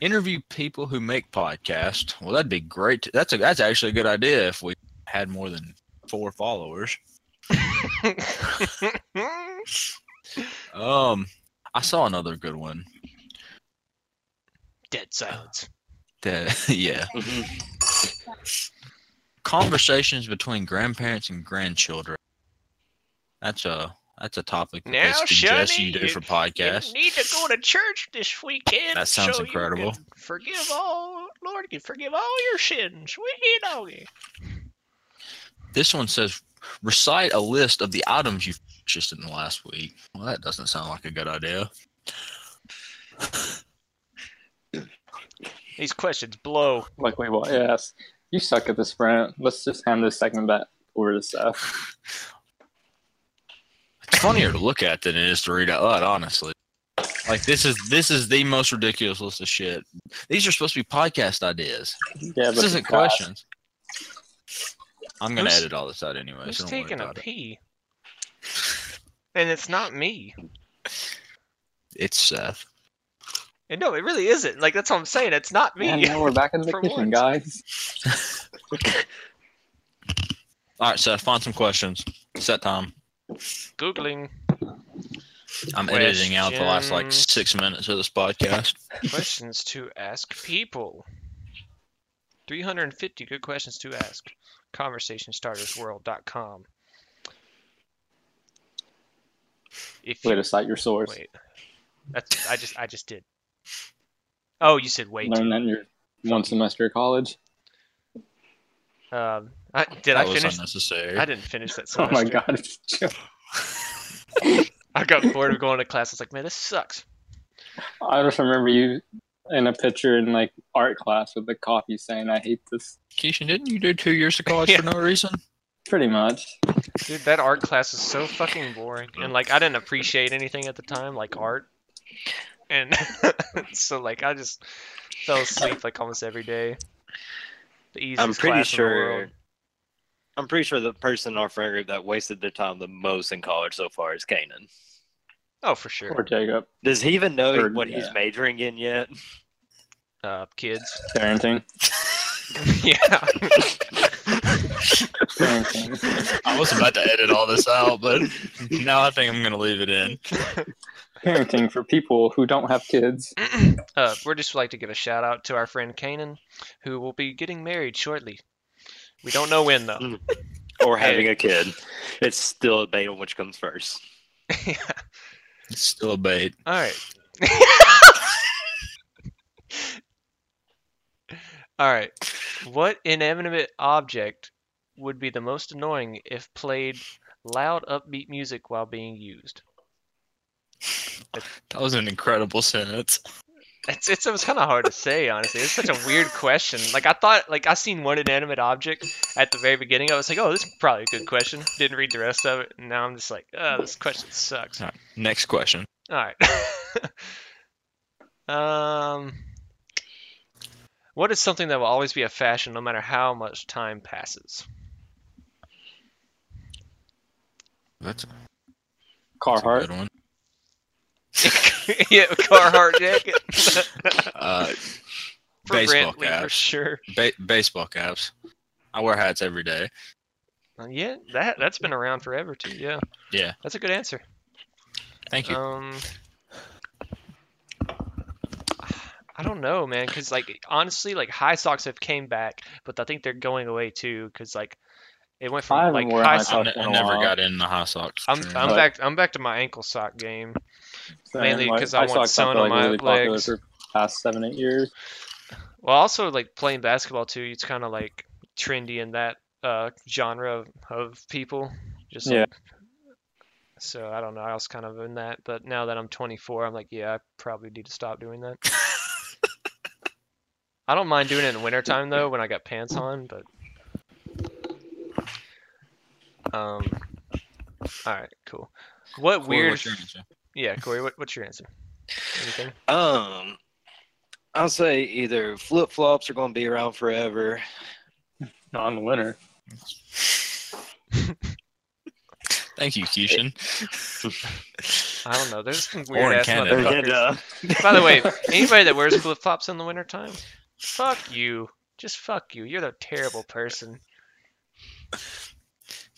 Interview people who make podcasts. Well, that'd be great. That's a that's actually a good idea if we had more than four followers. Um, I saw another good one. Dead silence. That yeah, conversations between grandparents and grandchildren. That's a that's a topic that they Now, suggest Sonny, you do for podcasts. You need to go to church this weekend. That sounds so you incredible. can forgive all, Lord can forgive all your sins. Wee doggy. This one says recite a list of the items you purchased in the last week. Well, that doesn't sound like a good idea. These questions blow. Like, wait, what? Yes. You suck at this, Brent. Let's just hand this segment back over to Seth. It's funnier to look at than it is to read out loud, honestly. Like this is this is the most ridiculous list of shit. These are supposed to be podcast ideas. Yeah, This isn't questions. I'm gonna Who's- edit all this out anyway. Who's so don't worry taking a about it. pee? And it's not me. It's Seth. And no, it really isn't. Like that's what I'm saying. It's not me. And now we're back in the kitchen, once. guys. All right, Seth. Find some questions. Set time. Googling I'm editing out the last like six minutes of this podcast. questions to ask people. 350 good questions to ask. ConversationStartersWorld.com. If Way you to cite your source. wait, that's I just I just did. Oh, you said wait. Learn that in your one semester of college. Um, I, did that I was finish? unnecessary. I didn't finish that semester. Oh my god, it's a joke. I got bored of going to class. I was like, man, this sucks. I just remember you in a picture in like art class with the coffee saying, "I hate this." Kishan, didn't you do two years of college for no reason? Pretty much. Dude, that art class is so fucking boring. And like I didn't appreciate anything at the time, like art. And so like I just fell asleep like almost every day. The easiest I'm pretty class in the sure. world. I'm pretty sure the person in our friend group that wasted their time the most in college so far is Kanan. Oh, for sure. Or Jacob. Does he even know Or- what he's majoring in yet? Uh, kids. Parenting. yeah. Parenting. I was about to edit all this out, but now I think I'm gonna leave it in. Parenting for people who don't have kids. uh, we'd just like to give a shout out to our friend Kanan, who will be getting married shortly. We don't know when though. Or having a kid? It's still a debate on which comes first. It's still a bait. All right. All right. What inanimate object would be the most annoying if played loud, upbeat music while being used? That was an incredible sentence. It's, it's it was kind of hard to say, honestly. It's such a weird question. Like I thought, like I seen one inanimate object at the very beginning. I was like, oh, this is probably a good question. Didn't read the rest of it, and now I'm just like, oh, this question sucks. All right, next question. All right. um, what is something that will always be a fashion no matter how much time passes? That's, that's a Carhartt. good one. yeah, Carhartt jacket. Uh, for baseball Brantlee, for caps. sure. ba- baseball caps. I wear hats every day. Uh, Yeah, that that's been around forever too. Yeah. Yeah. That's a good answer. Thank you. Um, I don't know, man, because like honestly, like high socks have came back, but I think they're going away too, because like it went I from haven't like high high I, socks. socks ne- in I a never got in the high socks. I'm. I'm But- back I'm back to my ankle sock game. Mainly Like, 'cause I high want socks have sun on my really popular legs. For past seven, eight years. Well, also like playing basketball too. It's kind of like trendy in that uh, genre of, of people. Just Yeah. like, so I don't know. I was kind of in that, but now that I'm 24, I'm like, yeah, I probably need to stop doing that. I don't mind doing it in wintertime though, when I got pants on, but um, all right, cool. What Cory, weird? What's your answer? Yeah, Cory, what, what's your answer? Anything? Um, I'll say either flip flops are going to be around forever. Not in the winter. Thank you, Kishan. I don't know. There's some weird ass Canada. motherfuckers. By the way, anybody that wears flip flops in the wintertime, fuck you. Just fuck you. You're the terrible person. All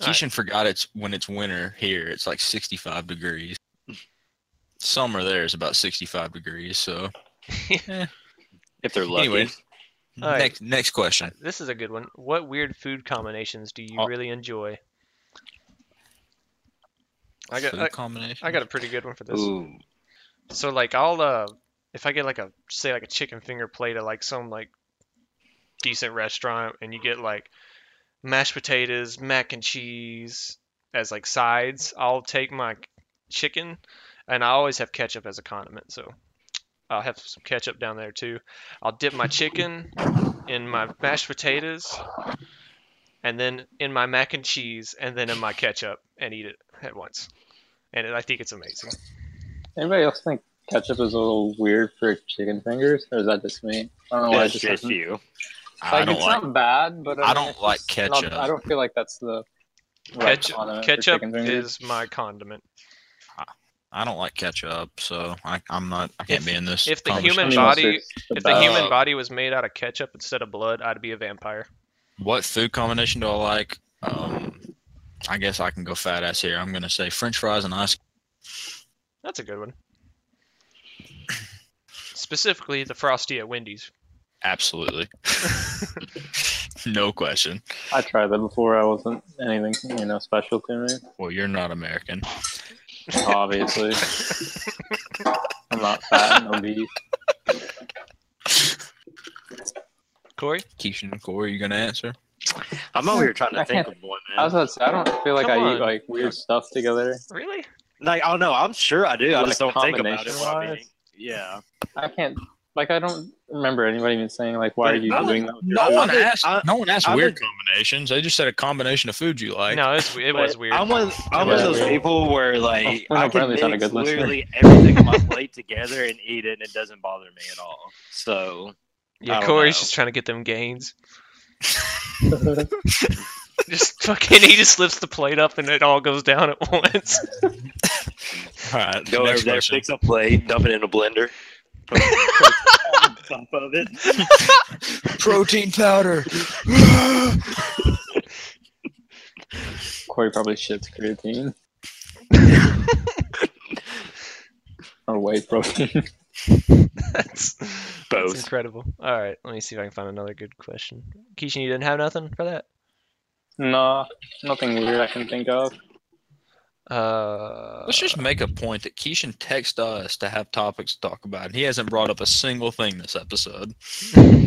right. Kishan forgot it's when it's winter here. It's like 65 degrees. Summer there is about 65 degrees. So if they're lucky. anyway, All right. next next question. This is a good one. What weird food combinations do you Oh. really enjoy? I got Food I, combination. I got a pretty good one for this. Ooh. So like I'll uh if I get like a say like a chicken finger plate at like some like decent restaurant and you get like mashed potatoes, mac and cheese as like sides, I'll take my chicken and I always have ketchup as a condiment, so I'll have some ketchup down there too. I'll dip my chicken in my mashed potatoes and then in my mac and cheese and then in my ketchup and eat it at once. And I think it's amazing. Anybody else think ketchup is a little weird for chicken fingers, or is that just me? I don't know why. it That's just just doesn't- I Like, don't it's like. not bad, but I, I don't it's like just not- ketchup. I don't feel like that's the right Ketchup, condiment for ketchup is my condiment. I don't like ketchup, so I, I'm not. I can't If- be in this. if the human body- If the human body was made out of ketchup instead of blood, I'd be a vampire. What food combination do I like? Um, I guess I can go fat ass here. I'm gonna say French fries and ice. That's a good one. Specifically, the frosty at Wendy's. Absolutely. no question. I tried that before. I wasn't anything, you know, special to me. Well, you're not American. Obviously, I'm not fat and obese. Cory, Kishan, Cory, you gonna answer? I'm over here trying to think of one, I was man. about to say, I don't feel like Come I on. eat like weird stuff together. really? Like, I don't know. I'm sure I do. I Like just don't think about it. while combination-wise? being- Yeah. I can't Like I don't remember anybody even saying like, "Why are you No doing that?" with your No one I asked. I- no one asked I weird would- combinations. They just said a combination of food you like. No, it was, it was weird. I'm one, I'm one of Yeah, those weird. people where oh, like Oh, I Brandon's can not a mix good listener. literally everything on my plate together and eat it, and it doesn't bother me at all. So Yeah, Cory's know. just trying to get them gains. Just fucking, he just lifts the plate up and it all goes down at once. All right. go over next there, question. fix a plate, dump it in a blender, put protein on top of it. Protein powder. Cory probably shits creatine or whey protein. That's, that's Both. incredible. All right, let me see if I can find another good question. Kishan, you didn't have nothing for that? no, nothing weird I can think of. Uh, Let's just make a point that Kishan text us to have topics to talk about. and He hasn't brought up a single thing this episode. I'm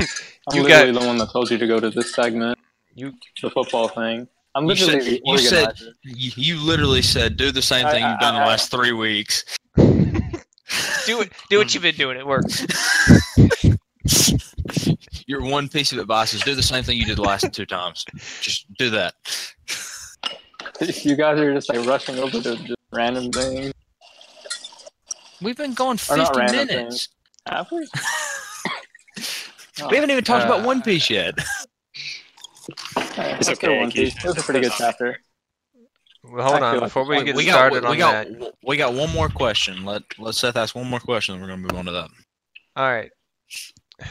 You literally the one that told you to go to this segment. You- the football thing. I'm You said- literally you said- You, you literally said, "Do the same I- thing you've done I- the I- last three weeks." do it. Do what you've been doing. It works. Your one piece of advice is do the same thing you did the last two times. Just do that. You guys are just like rushing over to just random things. We've been going Or not 50 random minutes. Have we? We haven't even talked about One Piece yet. Hey, It's let's go okay, One Piece. It was a pretty good chapter. Well, hold I on. feel Before we get we started got, we on got, that. we got one more question. Let let Seth ask one more question, and we're gonna move on to that. All right.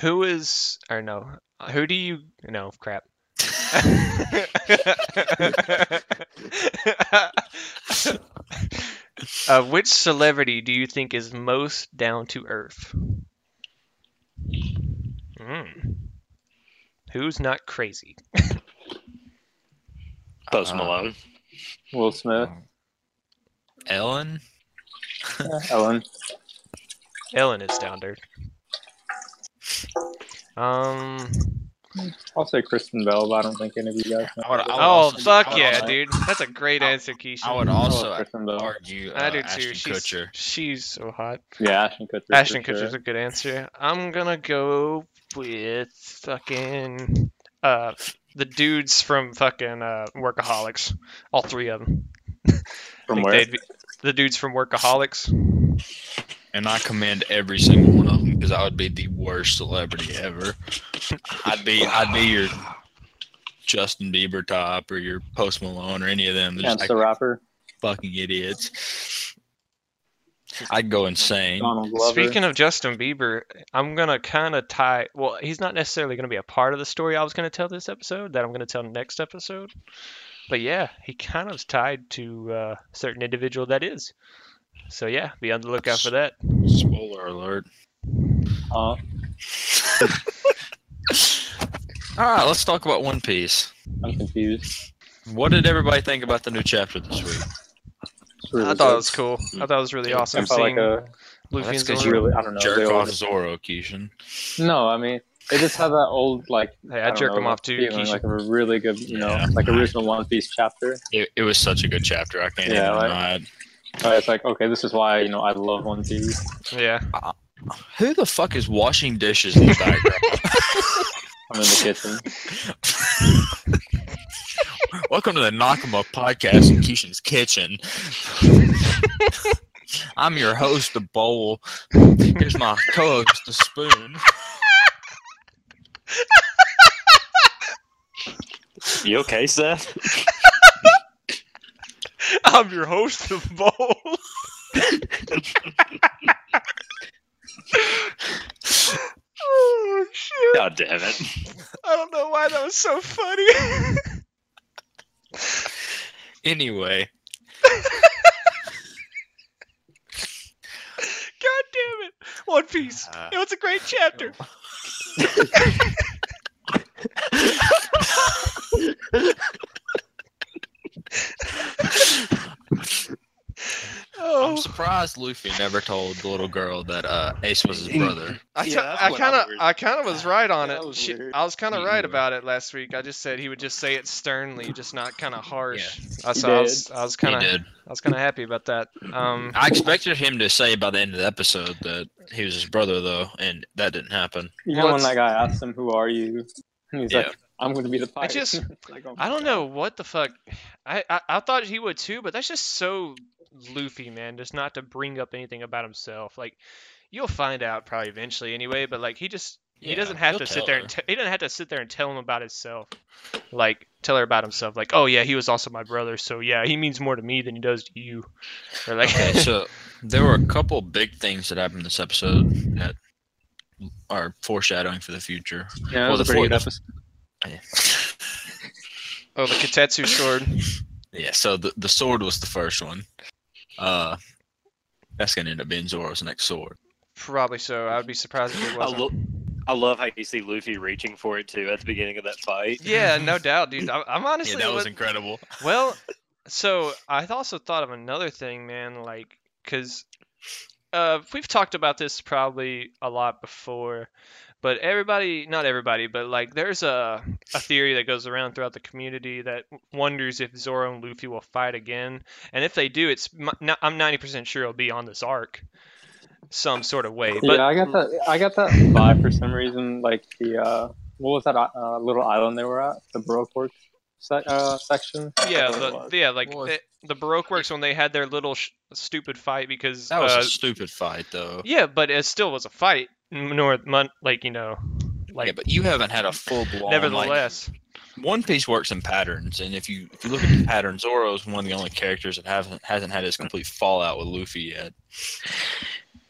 Who is or no? Who do you no crap? uh, which celebrity do you think is most down to earth? Hmm. Who's not crazy? Post Uh, Malone. Will Smith, Ellen. Ellen. Ellen is down to earth. Um. I'll say Kristen Bell, but I don't think any of you guys know. I would- I would Oh fuck yeah, also- dude! That's a great I- answer, Keisha. I would I also Kristen Bell. argue uh, I do too. Ashton She's Kutcher. she's so hot. Yeah, Ashton Kutcher. for Ashton sure. Kutcher's a good answer. I'm gonna go with fucking uh the dudes from fucking uh Workaholics. All three of them. From where? Be, the dudes from Workaholics. And I commend every single one of them because I would be the worst celebrity ever. I'd be I'd be your Justin Bieber top or your Post Malone or any of them. They're Chance just the Rapper. fucking idiots. I'd go insane. Speaking of Justin Bieber, I'm gonna kind of tie. Well, he's not necessarily gonna be a part of the story I was gonna tell this episode that I'm gonna tell next episode. But yeah, he kind of is tied to uh, a certain individual that is. So yeah, be on the lookout for that. Spoiler alert. Uh, All right, let's talk about One Piece. I'm confused. What did everybody think about the new chapter this week? Really I thought it was cool. I thought it was really Yeah, awesome I felt seeing like a Luffy That's and 'cause Zoro. you really, I don't know. Jerk off all- Zoro, Kishan. No, I mean, it just had that old like. Hey, I don't jerk know, him off too, Feeling Keisha. like a really good, you know, Yeah. like original One Piece chapter. It, it was such a good chapter. I can't Yeah, even like- deny it. Uh, it's like, okay, this is why you know I love One Piece. Yeah. Who the fuck is washing dishes in the background? I'm in the kitchen. Welcome to the Nakama podcast in Kishan's kitchen. I'm your host, the bowl. Here's my co-host, the spoon. You okay, Seth? I'm your host of Bowl. oh shit! God damn it. I don't know why that was so funny. Anyway, God damn it! One Piece. Uh, it was a great chapter. Oh, I'm surprised Luffy never told the little girl that uh, Ace was his brother. I, Yeah, I kind of, I'm weird. I kind of was right on That it. was She- I was kind of right were. about it last week. I just said he would just say it sternly, just not kind of harsh. He Uh, so I was. I was kind of. I was kind of happy about that. Um, I expected him to say by the end of the episode that he was his brother, though, and that didn't happen. Even Well, when it's- that guy asked him, "Who are you?" And he's Yeah. like, "I'm going to be the pirate." I just- like, oh I don't God. know what the fuck. I, I I thought he would too, but that's just so Luffy, man. Just not to bring up anything about himself. Like you'll find out probably eventually anyway. But like he just he doesn't have to sit there her. and t- he doesn't have to sit there and tell him about himself. Like tell her about himself. Like oh yeah, he was also my brother. So yeah, he means more to me than he does to you. Or like Okay, so there were a couple big things that happened this episode that are foreshadowing for the future. Yeah, Well, was the a pretty good four- episode. oh the Kitetsu sword. Yeah, so the, the sword was the first one. Uh, that's gonna end up being Zoro's next sword. Probably so. I would be surprised if it wasn't. lo- I love how you see Luffy reaching for it too at the beginning of that fight. yeah, no doubt, dude. I, I'm Yeah, honestly that li- was incredible. Well, so I also thought of another thing, man. Like, cause uh, we've talked about this probably a lot before, but everybody, not everybody, but like, there's a a theory that goes around throughout the community that wonders if Zoro and Luffy will fight again, and if they do, it's I'm 90% sure it'll be on this arc, some sort of way. But yeah, I got that. I got that vibe for some reason. Like the uh, what was that uh, little island they were at? The Baroque Works se- uh, section. yeah, the, yeah, like the, the Baroque works when they had their little sh- stupid fight because That was uh, a stupid fight, though. Yeah, but it still was a fight. Nor, like you know, like yeah, but you haven't had a full blown. nevertheless, One Piece works in patterns, and if you if you look at the pattern, is one of the only characters that hasn't hasn't had his complete fallout with Luffy yet.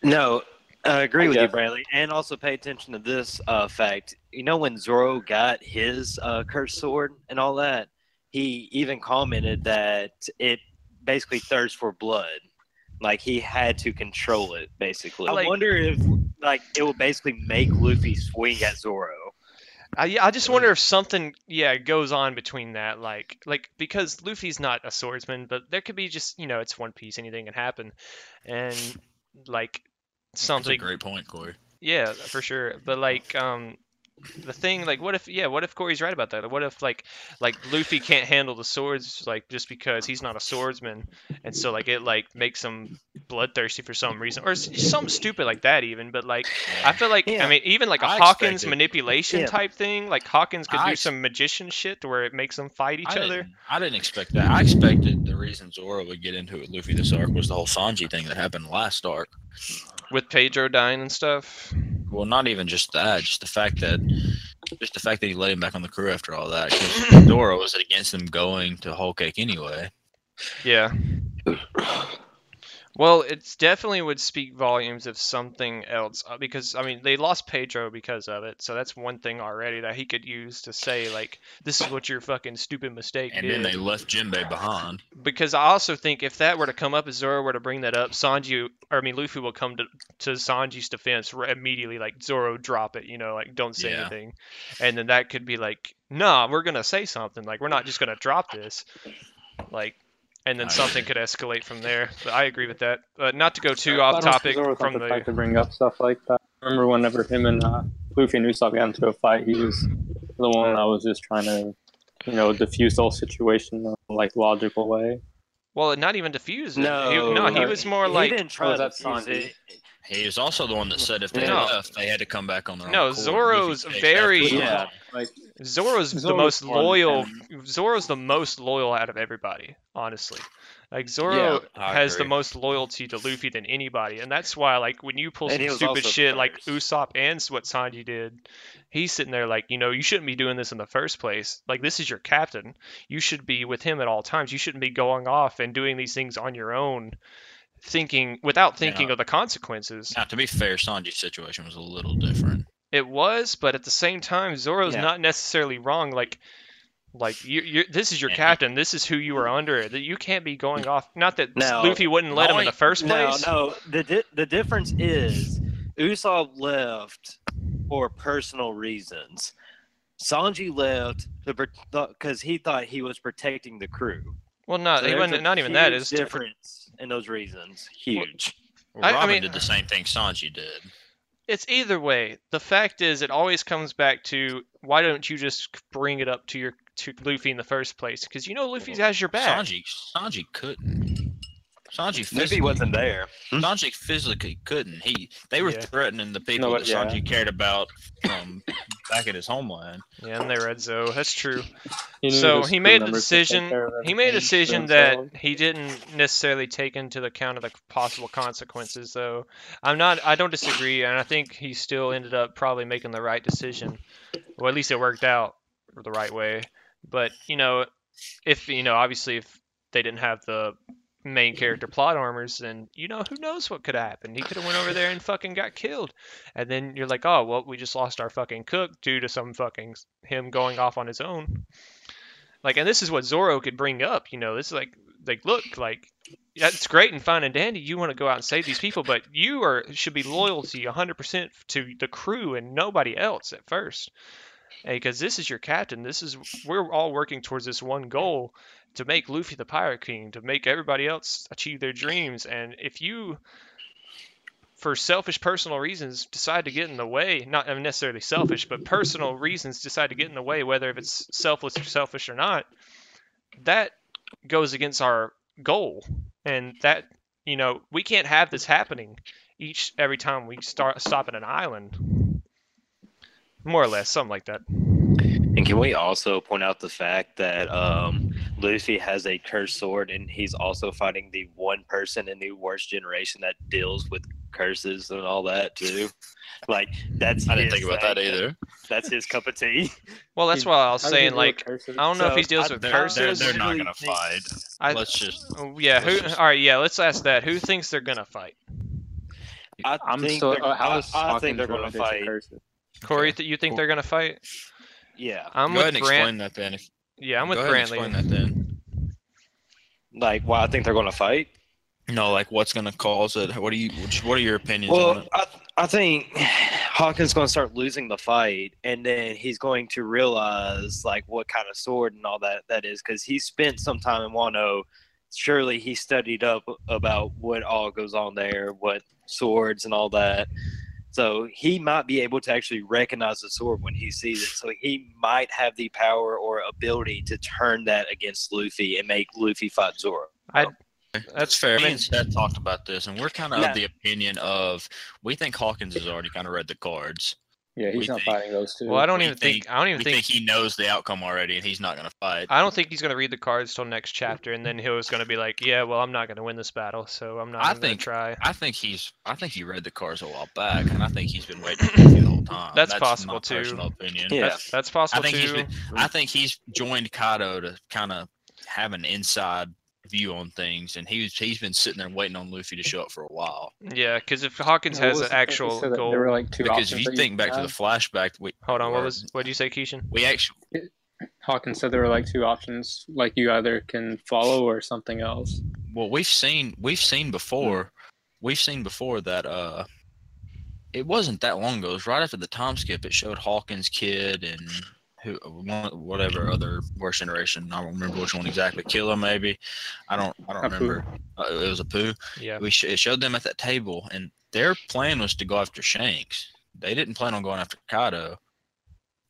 No, I agree I with you. Bradley. And also pay attention to this uh, fact. You know, when Zoro got his uh, cursed sword and all that, he even commented that it basically thirsts for blood. Like he had to control it, basically. Like- I wonder if like it will basically make Luffy swing at Zoro. I yeah, I just wonder if something yeah goes on between that, like like because Luffy's not a swordsman, but there could be just you know it's One Piece, anything can happen, and like That's a something great point, Cory. Yeah, for sure. But like, um, the thing, like, what if, yeah, what if Cory's right about that? What if, like, like Luffy can't handle the swords, like, just because he's not a swordsman, and so like it like makes him bloodthirsty for some reason, or something stupid like that, even. But like, I feel like, Yeah. I mean, even like a I Hawkins manipulation Yeah. type thing, like Hawkins could I do ex- some magician shit where it makes them fight each I other. Didn't, I didn't expect that. I expected the reason Zoro would get into it Luffy this arc was the whole Sanji thing that happened last arc. with Pedro dying and stuff. Well, not even just that, just the fact that, just the fact that he let him back on the crew after all that. Because Zoro was against him going to Whole Cake anyway. Yeah. Well, it's definitely would speak volumes if something else, uh, because I mean they lost Pedro because of it, so that's one thing already that he could use to say like, "This is what your fucking stupid mistake And did." then they left Jinbei behind. Because I also think if that were to come up, if Zoro were to bring that up, Sanji, or I mean Luffy will come to to Sanji's defense immediately, like Zoro, drop it, you know, like don't say Yeah. anything, and then that could be like, nah, we're gonna say something, like we're not just gonna drop this, like, and then something could escalate from there. But I agree with that. But not to go too off topic think Zoro's not from the type the. to bring up stuff like that. I remember whenever him and uh, Luffy and Usopp got into a fight, he was the one that was just trying to, you know, diffuse the whole situation in a like logical way. Well, not even diffuse. it. No, he, no, he was more he like didn't try Oh, to that's use it. He was also the one that said if they No. left, they had to come back on their No, own. accord. Zoro's Luffy very- after them. Yeah. Like Zoro's the most loyal. and- Zoro's the most loyal out of everybody, honestly. Like Zoro I has the most loyalty to Luffy than anybody, and that's why, like, when you pull And some stupid also shit like first. Usopp and what Sanji did, he's sitting there like, you know, you shouldn't be doing this in the first place. Like, this is your captain. You should be with him at all times. You shouldn't be going off and doing these things on your own, thinking without thinking Yeah. of the consequences. Now, to be fair, Sanji's situation was a little different. It was, but at the same time, Zoro's Yeah. not necessarily wrong. Like, like you, you, this is your Yeah. captain. This is who you are under. That you can't be going off. Not that No. Luffy wouldn't let him in the first No, place. no. no. The di- the difference is Usopp left for personal reasons. Sanji left because he thought he was protecting the crew. Well, not So he wasn't, a not even that. huge It's difference in those reasons. Huge. Well, I- I Robin mean- did the same thing Sanji did. it's either way. The fact is, it always comes back to why don't you just bring it up to your to Luffy in the first place? Because you know Luffy has your back. Sanji, Sanji couldn't. Sanji Luffy physically, wasn't there. Sanji physically couldn't. He they were Yeah. threatening the people No, that yeah. Sanji cared about from back at his homeland. Yeah, and they read Zoe. That's true. He So he made a members would take decision. He made a decision that he didn't necessarily take into account of the possible consequences. Though I'm not. I don't disagree, and I think he still ended up probably making the right decision. Well, at least it worked out the right way. But you know, if you know, obviously, if they didn't have the main character plot armors, then you know, who knows what could have happened. He could have went over there and fucking got killed. And then you're like, oh well, we just lost our fucking cook due to some fucking him going off on his own. Like, and this is what Zoro could bring up. You know, this is like, like, look, like, that's great and fine and dandy. You want to go out and save these people, but you are should be loyalty 100% to the crew and nobody else at first. Because this is your captain. This is we're all working towards this one goal to make Luffy the Pirate King, to make everybody else achieve their dreams. And if you, for selfish personal reasons, decide to get in the way, not necessarily selfish, but personal reasons decide to get in the way, whether if it's selfless or selfish or not, that goes against our goal. And that, you know, we can't have this happening each every time we start stop at an island. More or less, something like that. And can we also point out the fact that um, Luffy has a cursed sword, and he's also fighting the one person in the worst generation that deals with curses and all that too. Like that's I didn't his think about that either. That's his cup of tea. Well, that's why I was How does he saying, like. I don't know if he deals I- with They're, they're, curses. they're not gonna fight. I, Let's just. oh, yeah, who? let's just- All right, yeah. Let's ask that. Who thinks they're gonna fight? I I'm think still. they're- Uh, I- is I, Hawkins think they're going to fight. curses? Cory, Okay. you think Cool. they're gonna fight? Yeah, I'm Go ahead with and Grant. explain that then. If, Yeah, I'm with go ahead and Brantlee. explain that then. like why I think they're going to fight. No, like what's gonna cause it? What do you? which- What are your opinions on Well, it? I, I think Hawkins going to start losing the fight, and then he's going to realize like what kind of sword and all that that is, because he spent some time in Wano. Surely he studied up about what all goes on there, what swords and all that. So he might be able to actually recognize the sword when he sees it. So he might have the power or ability to turn that against Luffy and make Luffy fight Zoro. I, That's fair. I Me mean- and Seth talked about this, and we're kind of Yeah. of the opinion of we think Hawkins has already kind of read the cards. Yeah, he's We not think- fighting those two. Well, I don't We even think, think- I don't even We think, think he knows the outcome already, and he's not gonna fight. I don't think he's gonna read the cards till next chapter, and then he was gonna be like, yeah, well, I'm not gonna win this battle, so I'm not I even think- gonna try. I think he's. I think he read the cards a while back, and I think he's been waiting for Luffy the whole time. That's possible, my too. Personal opinion. Yeah. That's, that's possible think he's too. been- I think he's joined Kaido to kind of have an inside view on things, and he's he's been sitting there waiting on Luffy to show up for a while. Yeah, because if Hawkins has an actual said that goal, There were like two Because if you that think back to the flashback, we hold on, what was, what did you say, Kishan? we actually Hawkins said there were like two options, like you either can follow or something else. well we've seen we've seen before we've seen before that uh it wasn't that long ago it was right after the time skip it showed hawkins kid and who whatever other worst generation i don't remember which one exactly killer maybe i don't i don't Apoo. remember uh, it was Apoo. Yeah, we sh- it showed them at that table and their plan was to go after shanks. They didn't plan on going after kaido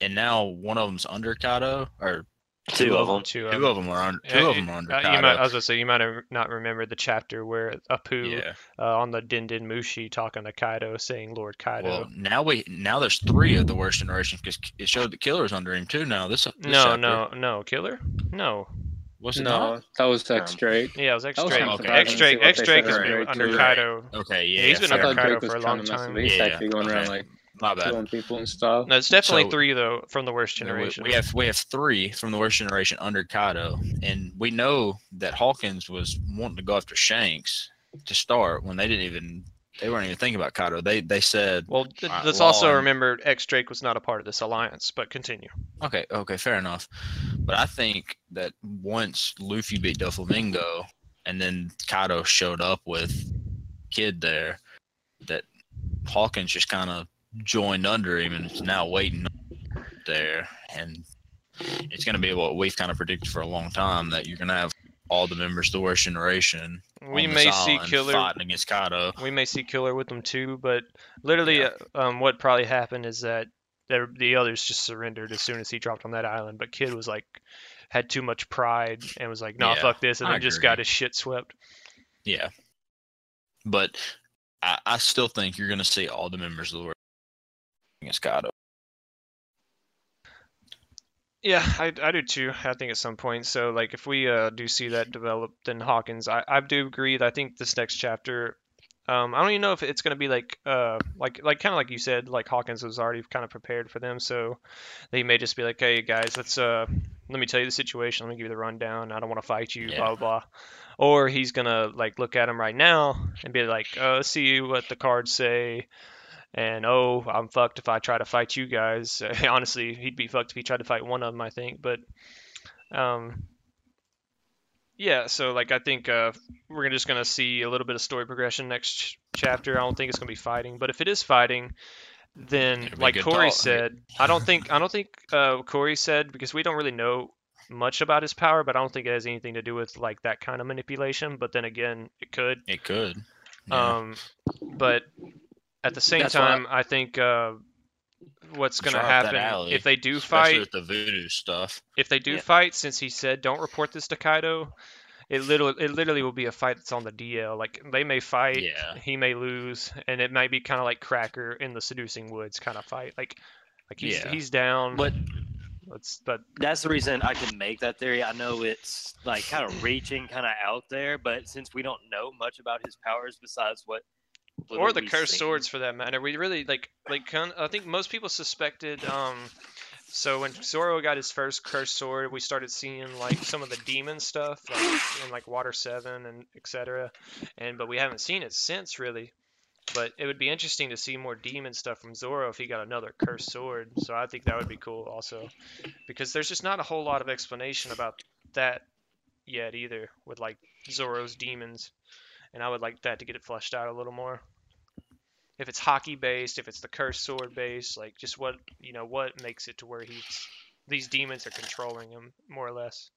and now one of them's under kaido or Two of them. two, two of them are under two Yeah, of them are under Uh, you might, I was gonna say you might have not remembered the chapter where Apoo yeah uh, on the Den Den Mushi talking to Kaido, saying Lord Kaido. Well, now we now there's three of the worst generation because it showed the killer's under him too. Now this, this no, chapter. no, no, Killer. No, was it No, not? that was X Drake. yeah, it was X Drake. something X Drake. X Drake said has been under. Kaido. Okay, yeah, he's been under Kaido for a long time. with. He's Yeah, actually going around like My bad. killing people and stuff. No, it's definitely So- three though from the worst Yeah, we- generation. We have we have three from the worst generation under Kaido, and we know that Hawkins was wanting to go after Shanks to start when they didn't even they weren't even thinking about Kaido. They they said well, th- uh, let's Law also and- remember X Drake was not a part of this alliance. But continue. Okay, okay, fair enough. But I think that once Luffy beat Doflamingo and then Kaido showed up with Kid there, that Hawkins just kind of joined under him and is now waiting there. And it's going to be what we've kind of predicted for a long time that you're going to have all the members of the worst generation. We may see Killer. fighting against Kaido. We may see Killer with them too, but literally, Yeah. uh, um, what probably happened is that the others just surrendered as soon as he dropped on that island. But Kid was like, had too much pride and was like, "Nah, Yeah, fuck this," and I then just got his shit swept. Yeah, but I, I still think you're gonna see all the members of the worst Kaido. Yeah, I, I do too. I think at some point. So like, if we uh, do see that develop, then Hawkins, I, I do agree. That I think this next chapter, um, I don't even know if it's gonna be like uh like like kind of like you said, like Hawkins was already kind of prepared for them, so they may just be like, hey guys, let's uh let me tell you the situation. Let me give you the rundown. I don't want to fight you. Yeah. Blah blah blah. Or he's gonna like look at him right now and be like, uh, see what the cards say. And oh, I'm fucked if I try to fight you guys. Honestly, he'd be fucked if he tried to fight one of them, I think. But, um, yeah. So like, I think uh, we're just gonna see a little bit of story progression next ch- chapter. I don't think it's gonna be fighting, but if it is fighting, then like Cory talk. said, I don't think I don't think uh, Cory said because we don't really know much about his power, but I don't think it has anything to do with like that kind of manipulation. But then again, it could. It could. Yeah. Um, but at the same That's time, I think uh, what's going to Try up that happen alley, if they do fight, with the voodoo stuff. if they do Yeah. fight, since he said don't report this to Kaido, it literally it literally will be a fight that's on the DL. Like they may fight, Yeah. he may lose, and it might be kind of like Cracker in the Seducing Woods kind of fight. Like like he's Yeah. he's down. But Let's, but that's the reason I can make that theory. I know it's like kind of reaching kind of out there, but since we don't know much about his powers besides what or the cursed swords for that matter. We really like like I think most people suspected. Um, so when Zoro got his first cursed sword, we started seeing like some of the demon stuff, like in like Water Seven and etc. And but we haven't seen it since really. But it would be interesting to see more demon stuff from Zoro if he got another cursed sword. So I think that would be cool also, because there's just not a whole lot of explanation about that yet either with like Zoro's demons and I would like that to get it fleshed out a little more. If it's haki based, if it's the cursed sword based, like just what you know, what makes it to where he's these demons are controlling him more or less.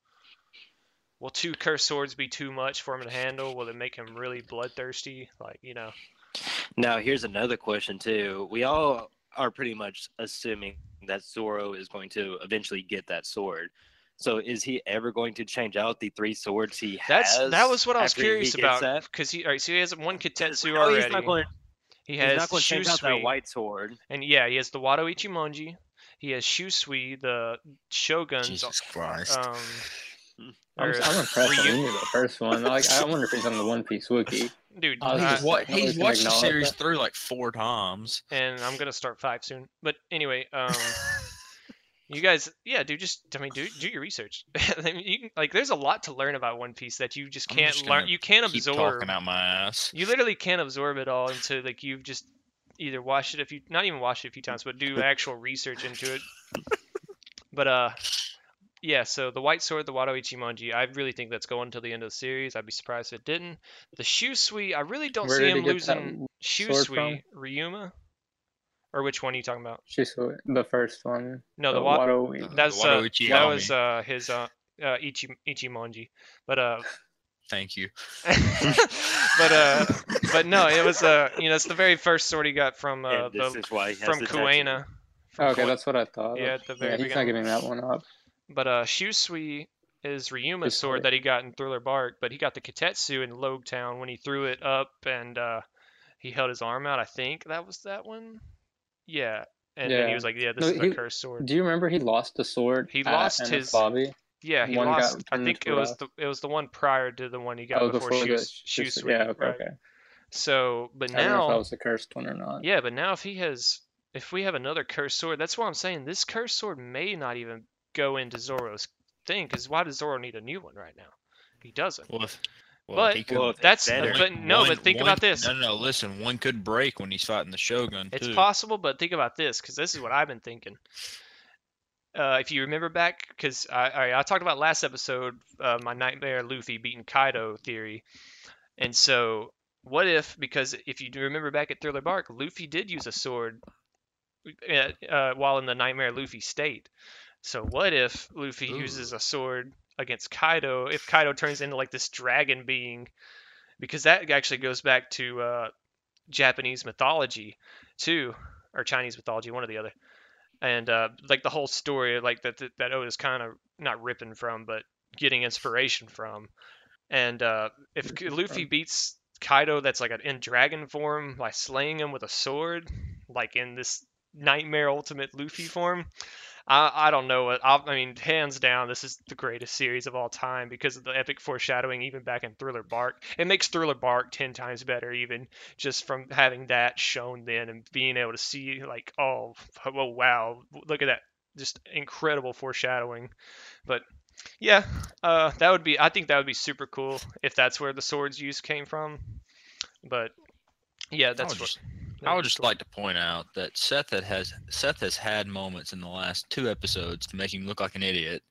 Will two cursed swords be too much for him to handle? Will it make him really bloodthirsty? Like you know, Now, here's another question too. We all are pretty much assuming that Zoro is going to eventually get that sword. So, is he ever going to change out the three swords he that's has? that was what I was curious about that? because he all right, so he has one Kitetsu No, already. he's not going. he He's has not going to change out that white sword. and yeah, he has the Wado Ichimonji. He has Shusui, the Shogun's Jesus Christ. um, I'm, or I'm impressed. that Ryu- the first one. Like, I wonder if he's on the One Piece wiki. dude. I was I- just- what? He's watched the series that. through like four times. and I'm gonna start five soon. But anyway, um, you guys, yeah, dude, just I mean, do do your research. I mean, you can, like, there's a lot to learn about One Piece that you just I'm can't just learn. You can't Keep absorb. talking out my ass. You literally can't absorb it all until like you've just either watched it a few, not even watched it a few times, but do actual research into it. But uh, yeah. So the White Sword, the Wado Ichimonji, I really think that's going till the end of the series. I'd be surprised if it didn't. The Shusui, I really don't Where see him losing sword from? Shusui. Ryuma, or which one are you talking about? She's the first one. No, the the Wado. Wado- That's Wado uh, that was uh, his uh, uh, Ichi Ichimonji, but uh, Thank you. but uh, but no, it was uh, you know, it's the very first sword he got from uh, and this the, is why he from the. Kuina. Okay, Kue- that's what I thought. Yeah, at the very yeah, he's not giving that one up. But uh, Shusui is Ryuma's sword sword. that he got in Thriller Bark, but he got the Kitetsu in Logue Town when he threw it up and uh, he held his arm out. I think that was that one. Yeah, and then he was like, "Yeah, this No, is he- the cursed sword." Do you remember he lost the sword? He lost his- Bobby. Yeah, he one lost. I think it was a- the it was the one prior to the one he got Oh, before, before the Shus- Shus- Shusui. Yeah, okay, right. okay. So, but I don't know if that now, was the cursed one or not. yeah, but now if he has, if we have another cursed sword, that's why I'm saying this cursed sword may not even go into Zoro's thing. Because why does Zoro need a new one right now? He doesn't. Well, if, well, But he could, Well, That's better. but no, one- but think one- about this. No, no, no. Listen, one could break when he's fighting the Shogun It's too. possible, but think about this, because this is what I've been thinking. Uh, if you remember back, because I, I I talked about last episode, uh, my Nightmare Luffy beating Kaido theory, and so what if because if you remember back at Thriller Bark, Luffy did use a sword uh, uh, while in the Nightmare Luffy state. So what if Luffy Ooh. uses a sword against Kaido if Kaido turns into like this dragon being, because that actually goes back to uh, Japanese mythology too, or Chinese mythology, one or the other. And uh, like the whole story, like that that, that Oda's kind of not ripping from, but getting inspiration from. And uh, if Luffy beats Kaido, that's like in dragon form by slaying him with a sword, like in this nightmare ultimate Luffy form. I, I don't know. what- I, I mean, hands down, this is the greatest series of all time because of the epic foreshadowing, even back in Thriller Bark. It makes Thriller Bark ten times better, even just from having that shown then and being able to see, like, oh, oh wow, look at that, just incredible foreshadowing. But yeah, uh, that would be. I think that would be super cool if that's where the swords use came from. But yeah, that's what. just, I would would just like to point out that Seth that has Seth has had moments in the last two episodes to make him look like an idiot,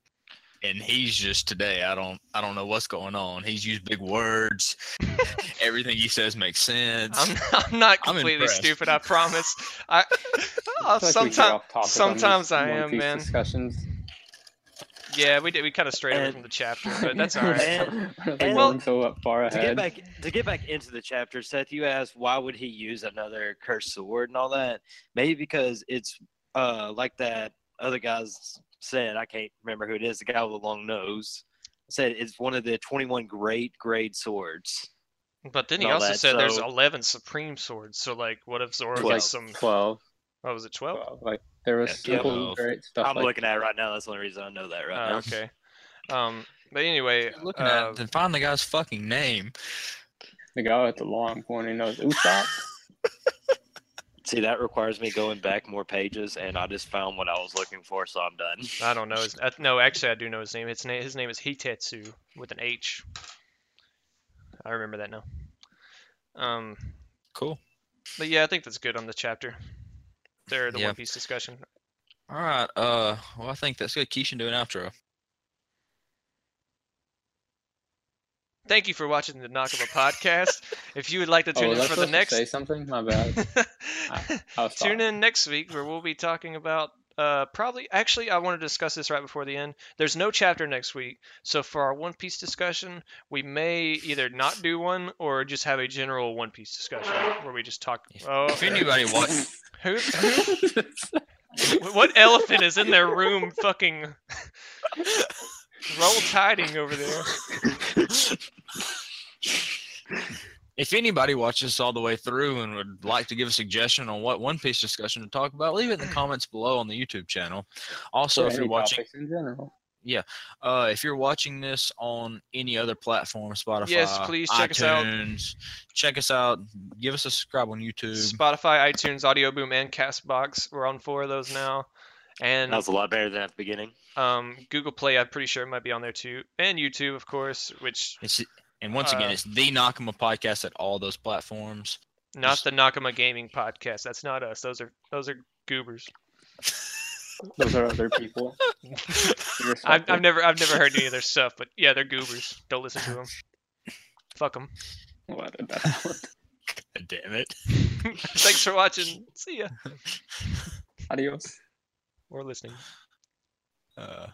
and he's just today. I don't I don't know what's going on. He's used big words. Everything he says makes sense. I'm, I'm not I'm completely stupid. I promise. I, I like sometimes, off topic on these sometimes I am, man. Discussions. Yeah, we did. We kind of strayed away from the chapter, but that's all right. And- We're and- going so far ahead. To get back to get back into the chapter, Seth, you asked why would he use another cursed sword and all that? Maybe because it's uh like that other guys said. I can't remember who it is. The guy with the long nose said it's one of the twenty-one great grade swords. But then he also that, said there's 11 supreme swords. So like, what if Zoro Twelve. gets some? 12, What was it? 12? 12. Like there was Yeah, simple, 12. great stuff. I'm like looking at it right now. That's the only reason I know that right Oh, now. okay. Um, but anyway, You're looking uh, at it, then find the guy's fucking name. the guy with the long pointy nose. Usopp. See, that requires me going back more pages, and I just found what I was looking for, so I'm done. I don't know. His, uh, no, actually, I do know his name. His name, his name is Hitetsu with an H. I remember that now. Um, Cool. but yeah, I think that's good on the chapter. There, the Yeah. One Piece discussion. All right. Uh. Well, I think that's good. Kishan, do an outro. Thank you for watching the Nakama podcast. If you would like to Oh, tune was in for the next, say something? My bad. I was tune in next week where we'll be talking about uh, probably. Actually, I want to discuss this right before the end. There's no chapter next week, so for our One Piece discussion, we may either not do one or just have a general One Piece discussion where we just talk. Oh, If anybody wants, who, who, what elephant is in their room? Fucking roll tiding over there. if anybody watches all the way through and would like to give a suggestion on what One Piece discussion to talk about, leave it in the comments below on the YouTube channel. Also, if you're watching, topics in general. uh, if you're watching this on any other platform, Spotify, yes, please check us out. iTunes, check us out. Give us a subscribe on YouTube. Spotify, iTunes, Audio Boom, and Castbox. We're on four of those now. And That was a lot better than at the beginning. um, Google Play, I'm pretty sure it might be on there too, and YouTube, of course. Which It's and once again, Uh, it's the Nakama podcast at all those platforms. not Just- the Nakama Gaming podcast. That's not us. Those are those are goobers. Those are other people. I've. I've never I've never heard any of their stuff, but yeah, they're goobers. Don't listen to them. Fuck them. What did that happen? God damn it. Thanks for watching. See ya Adios. or listening. Uh,